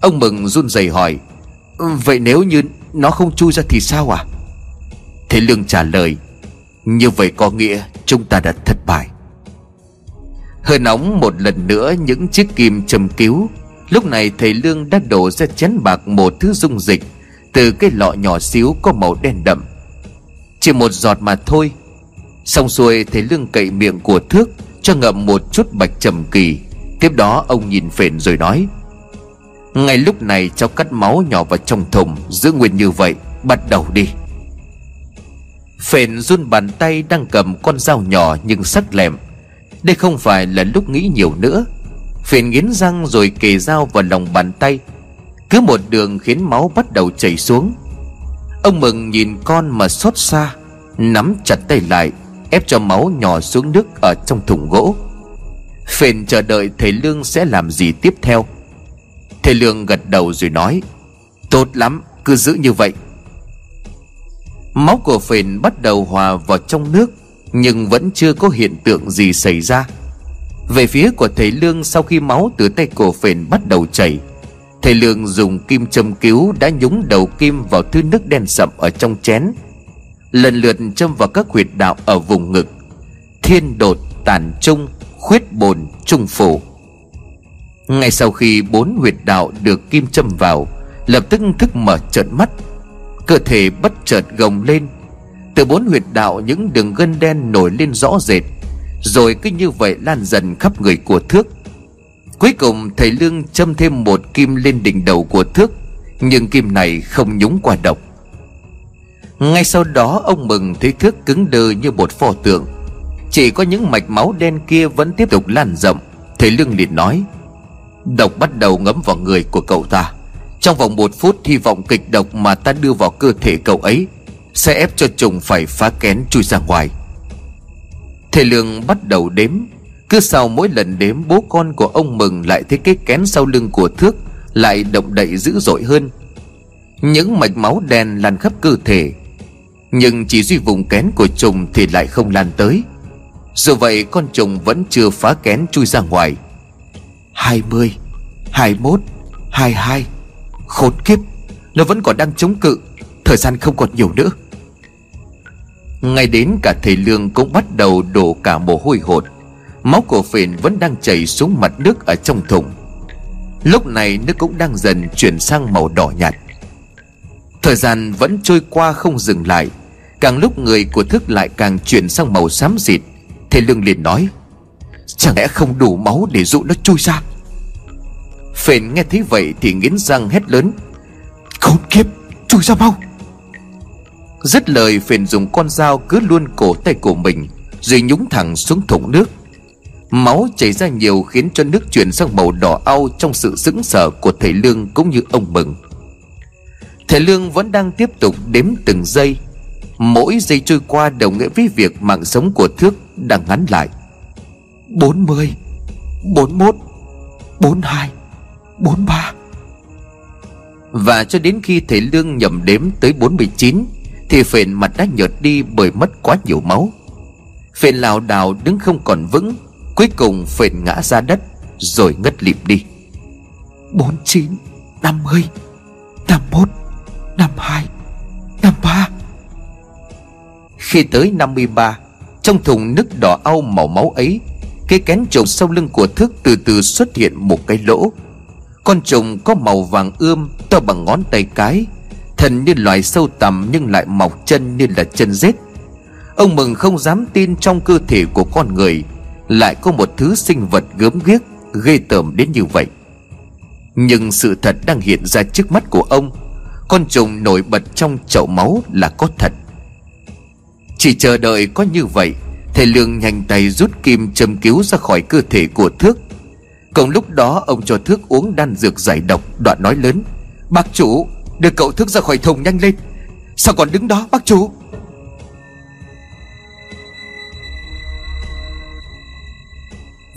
Ông Mừng run rẩy hỏi, Vậy nếu như nó không chui ra thì sao à Thế Lương trả lời, Như vậy có nghĩa chúng ta đã thất bại. Hơi nóng một lần nữa, những chiếc kim châm cứu. Lúc này thầy Lương đã đổ ra chén bạc một thứ dung dịch, Từ cái lọ nhỏ xíu có màu đen đậm. Chỉ một giọt mà thôi. Xong xuôi, thầy Lương cậy miệng của thước cho ngậm một chút bạch trầm kỳ. Tiếp đó ông nhìn phền rồi nói, ngay lúc này cháu cắt máu nhỏ vào trong thùng, Giữ nguyên như vậy, Bắt đầu đi. Phền run bàn tay đang cầm con dao nhỏ nhưng sắc lẹm. Đây không phải là lúc nghĩ nhiều nữa. Phền nghiến răng rồi kề dao vào lòng bàn tay. Cứ một đường khiến máu bắt đầu chảy xuống. Ông Mừng nhìn con mà xót xa, Nắm chặt tay lại. Ép cho máu nhỏ xuống nước ở trong thùng gỗ. Phền chờ đợi thầy Lương sẽ làm gì tiếp theo? Thầy Lương gật đầu rồi nói, Tốt lắm, cứ giữ như vậy. Máu của phền bắt đầu hòa vào trong nước, Nhưng vẫn chưa có hiện tượng gì xảy ra. Về phía của thầy Lương sau khi máu từ tay cổ phền bắt đầu chảy, Thầy Lương dùng kim châm cứu đã nhúng đầu kim vào thứ nước đen sậm ở trong chén. Lần lượt châm vào các huyệt đạo ở vùng ngực Thiên đột, tản trung, khuyết bồn, trung phủ ngay sau khi bốn huyệt đạo được kim châm vào Lập tức thức mở trợn mắt Cơ thể bất chợt gồng lên. Từ bốn huyệt đạo những đường gân đen nổi lên rõ rệt Rồi cứ như vậy lan dần khắp người của thước. Cuối cùng thầy Lương châm thêm một kim lên đỉnh đầu của thước Nhưng kim này không nhúng qua độc. Ngay sau đó ông Mừng thấy thước cứng đơ như một pho tượng. Chỉ có những mạch máu đen kia vẫn tiếp tục lan rộng. Thầy Lương liền nói, Độc bắt đầu ngấm vào người của cậu ta. Trong vòng một phút hy vọng kịch độc mà ta đưa vào cơ thể cậu ấy Sẽ ép cho trùng phải phá kén chui ra ngoài. Thầy Lương bắt đầu đếm. Cứ sau mỗi lần đếm, bố con của ông Mừng lại thấy cái kén sau lưng của thước Lại động đậy dữ dội hơn. Những mạch máu đen lan khắp cơ thể nhưng chỉ duy vùng kén của trùng thì lại không lan tới. Dù vậy, con trùng vẫn chưa phá kén chui ra ngoài. 20 21 22 Khốn kiếp, Nó vẫn còn đang chống cự, Thời gian không còn nhiều nữa. Ngay đến cả thầy Lương cũng bắt đầu đổ cả mồ hôi hột, Máu của phền vẫn đang chảy xuống mặt nước ở trong thùng. Lúc này, nước cũng đang dần chuyển sang màu đỏ nhạt. Thời gian vẫn trôi qua không dừng lại. Càng lúc người của thức lại càng chuyển sang màu xám xịt Thầy Lương liền nói, Chẳng lẽ không đủ máu để dụ nó chui ra? Phền nghe thấy vậy thì nghiến răng hét lớn, Khốn kiếp, chui ra mau! Dứt lời, phền dùng con dao cứ luôn cổ tay của mình, Rồi nhúng thẳng xuống thùng nước. Máu chảy ra nhiều khiến cho nước chuyển sang màu đỏ au Trong sự sững sờ của thầy Lương cũng như ông Mừng. Thầy Lương vẫn đang tiếp tục đếm từng giây Mỗi giây trôi qua đồng nghĩa với việc mạng sống của Thước đang ngắn lại. 40 41 42 43 Và cho đến khi thầy Lương nhầm đếm tới 49 Thì phền mặt đã nhợt đi bởi mất quá nhiều máu. Phền lào đảo đứng không còn vững, Cuối cùng phền ngã ra đất, Rồi ngất lịm đi. 49 50 51 52 53 khi tới 53 Trong thùng nước đỏ au màu máu ấy, Cái kén trùng sau lưng của thức từ từ xuất hiện một cái lỗ. Con trùng có màu vàng ươm, To bằng ngón tay cái, Thần như loài sâu tầm nhưng lại mọc chân như là chân rết. Ông mừng không dám tin trong cơ thể của con người, Lại có một thứ sinh vật gớm ghiếc, Ghê tởm đến như vậy. Nhưng sự thật đang hiện ra trước mắt của ông, Con trùng nổi bật trong chậu máu là có thật. Chỉ chờ đợi có như vậy, Thầy Lương nhanh tay rút kim châm cứu ra khỏi cơ thể của Thước. Cùng lúc đó, ông cho Thước uống đan dược giải độc, Đoạn nói lớn, Bác chủ, đưa cậu Thước ra khỏi thùng nhanh lên. Sao còn đứng đó, bác chủ?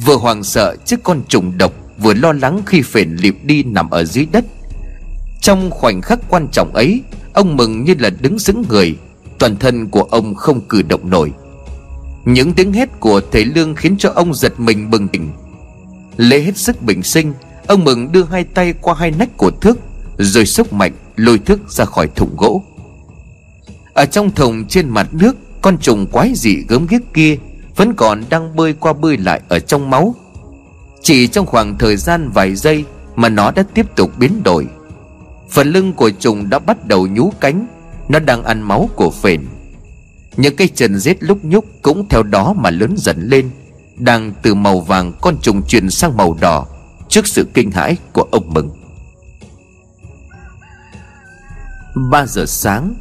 Vừa hoàng sợ trước con trùng độc Vừa lo lắng khi phền liệp đi nằm ở dưới đất. Trong khoảnh khắc quan trọng ấy, Ông mừng như là đứng xứng người Toàn thân của ông không cử động nổi. Những tiếng hét của thầy Lương khiến cho ông giật mình bừng tỉnh. Lấy hết sức bình sinh, Ông mừng đưa hai tay qua hai nách của thước, Rồi sốc mạnh, lôi thước ra khỏi thùng gỗ. Ở trong thùng trên mặt nước, Con trùng quái dị gớm ghiếc kia vẫn còn đang bơi qua bơi lại ở trong máu. Chỉ trong khoảng thời gian vài giây Mà nó đã tiếp tục biến đổi. Phần lưng của trùng đã bắt đầu nhú cánh nó đang ăn máu của phền. Những cái chân rết lúc nhúc Cũng theo đó mà lớn dần lên, Đang từ màu vàng con trùng chuyển sang màu đỏ Trước sự kinh hãi của ông Mừng. 3 giờ sáng,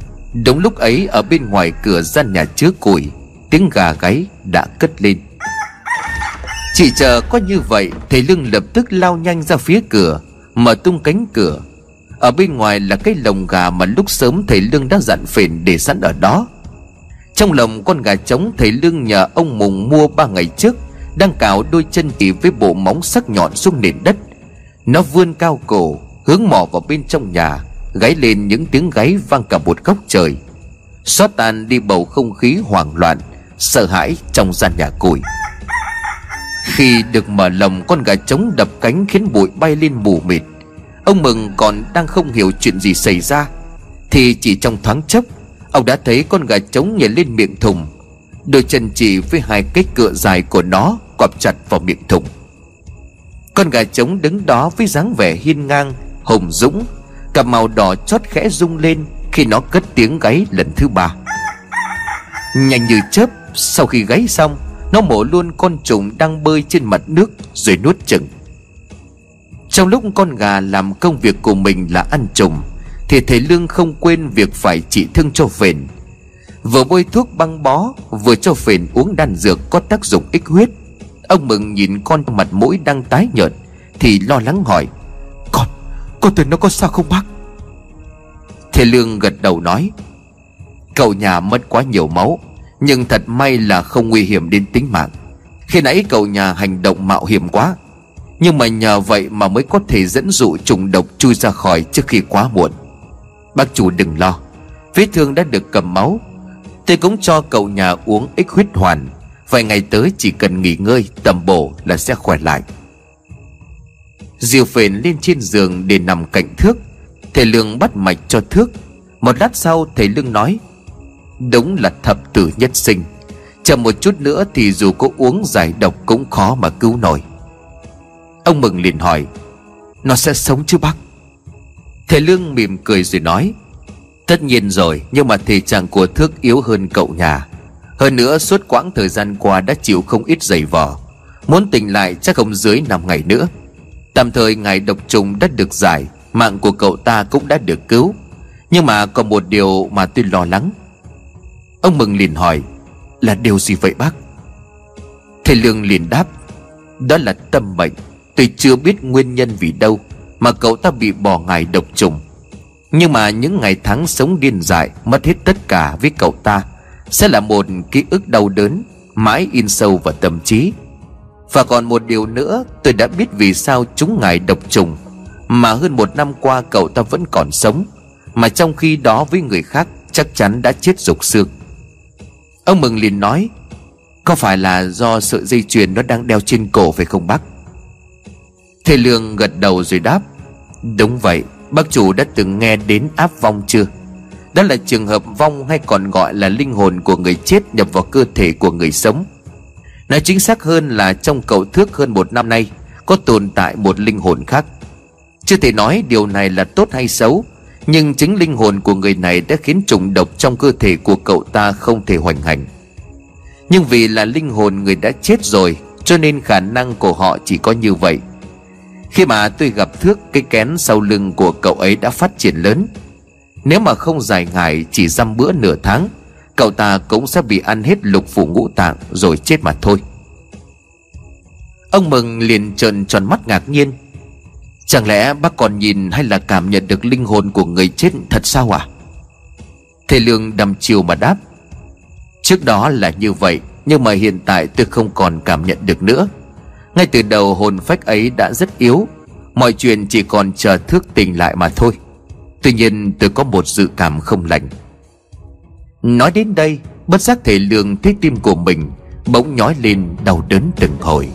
Đúng lúc ấy ở bên ngoài cửa gian nhà chứa củi, tiếng gà gáy đã cất lên. Chỉ chờ có như vậy thầy lương lập tức lao nhanh ra phía cửa, mở tung cánh cửa ở bên ngoài là cái lồng gà mà lúc sớm thầy lương đã dặn phền để sẵn ở đó. Trong lồng con gà trống, thầy lương nhờ ông mùng mua ba ngày trước, đang cào đôi chân chỉ với bộ móng sắc nhọn xuống nền đất. Nó vươn cao cổ, hướng mò vào bên trong nhà, gáy lên những tiếng gáy vang cả một góc trời. Xót tan đi bầu không khí hoảng loạn, sợ hãi trong gian nhà củi khi được mở lồng, con gà trống đập cánh khiến bụi bay lên mù mịt ông mừng còn đang không hiểu chuyện gì xảy ra. Thì chỉ trong thoáng chốc, ông đã thấy con gà trống nhảy lên miệng thùng. Đôi chân chỉ với hai cái cựa dài của nó quặp chặt vào miệng thùng. Con gà trống đứng đó với dáng vẻ hiên ngang hùng dũng, cặp màu đỏ chót khẽ rung lên khi nó cất tiếng gáy lần thứ ba. Nhanh như chớp, sau khi gáy xong, Nó mổ luôn con trùng đang bơi trên mặt nước Rồi nuốt chừng trong lúc con gà làm công việc của mình là ăn trùng Thì thầy Lương không quên việc phải trị thương cho phền. Vừa bôi thuốc băng bó Vừa cho phền uống đan dược có tác dụng ích huyết. Ông Mừng nhìn con mặt mũi đang tái nhợt Thì lo lắng hỏi Con, con tưởng nó có sao không bác? Thầy Lương gật đầu nói Cậu nhà mất quá nhiều máu nhưng thật may là không nguy hiểm đến tính mạng. Khi nãy cậu nhà hành động mạo hiểm quá nhưng mà nhờ vậy mà mới có thể dẫn dụ trùng độc chui ra khỏi trước khi quá muộn. Bác chủ đừng lo, Vết thương đã được cầm máu. Tôi cũng cho cậu nhà uống ích huyết hoàn. Vài ngày tới chỉ cần nghỉ ngơi, tầm bổ là sẽ khỏe lại. Diều phền lên trên giường để nằm cạnh thước. Thầy Lương bắt mạch cho thước. Một lát sau, thầy Lương nói, Đúng là thập tử nhất sinh. Chờ một chút nữa thì dù có uống giải độc cũng khó mà cứu nổi. Ông Mừng liền hỏi, Nó sẽ sống chứ bác? Thầy Lương mỉm cười rồi nói, Tất nhiên rồi, Nhưng mà thể trạng của Thước yếu hơn cậu nhà. Hơn nữa, suốt quãng thời gian qua Đã chịu không ít giày vò. Muốn tỉnh lại chắc không dưới 5 ngày nữa. Tạm thời ngài độc trùng đã được giải, Mạng của cậu ta cũng đã được cứu. Nhưng mà còn một điều mà tôi lo lắng. Ông Mừng liền hỏi, Là điều gì vậy bác? Thầy Lương liền đáp, Đó là tâm bệnh. Tôi chưa biết nguyên nhân vì đâu Mà cậu ta bị bỏ ngài độc trùng. Nhưng mà những ngày tháng sống điên dại, Mất hết tất cả với cậu ta, Sẽ là một ký ức đau đớn, Mãi in sâu vào tâm trí. Và còn một điều nữa, Tôi đã biết vì sao chúng ngài độc trùng, Mà hơn một năm qua cậu ta vẫn còn sống, Mà trong khi đó với người khác Chắc chắn đã chết rục xương. Ông Mừng liền nói, Có phải là do sợi dây chuyền nó đang đeo trên cổ phải không bác? Thầy Lương gật đầu rồi đáp, Đúng vậy, Bác chủ đã từng nghe đến áp vong chưa? Đó là trường hợp vong hay còn gọi là linh hồn của người chết nhập vào cơ thể của người sống. Nói chính xác hơn là trong cầu thước hơn một năm nay, Có tồn tại một linh hồn khác. Chưa thể nói điều này là tốt hay xấu, Nhưng chính linh hồn của người này đã khiến trùng độc trong cơ thể của cậu ta không thể hoành hành. Nhưng vì là linh hồn người đã chết rồi, Cho nên khả năng của họ chỉ có như vậy khi mà tôi gặp thước cái kén sau lưng của cậu ấy đã phát triển lớn, Nếu mà không dài ngày chỉ dăm bữa nửa tháng, Cậu ta cũng sẽ bị ăn hết lục phủ ngũ tạng rồi chết mà thôi. Ông Mừng liền trợn tròn mắt ngạc nhiên. Chẳng lẽ bác còn nhìn hay là cảm nhận được linh hồn của người chết thật sao à Thầy Lương đầm chiều mà đáp. Trước đó là như vậy, Nhưng mà hiện tại tôi không còn cảm nhận được nữa ngay từ đầu hồn phách ấy đã rất yếu, Mọi chuyện chỉ còn chờ thước tình lại mà thôi. Tuy nhiên, tôi có một dự cảm không lành. Nói đến đây, Bất giác thể lương thấy tim của mình Bỗng nhói lên, đau đớn từng hồi.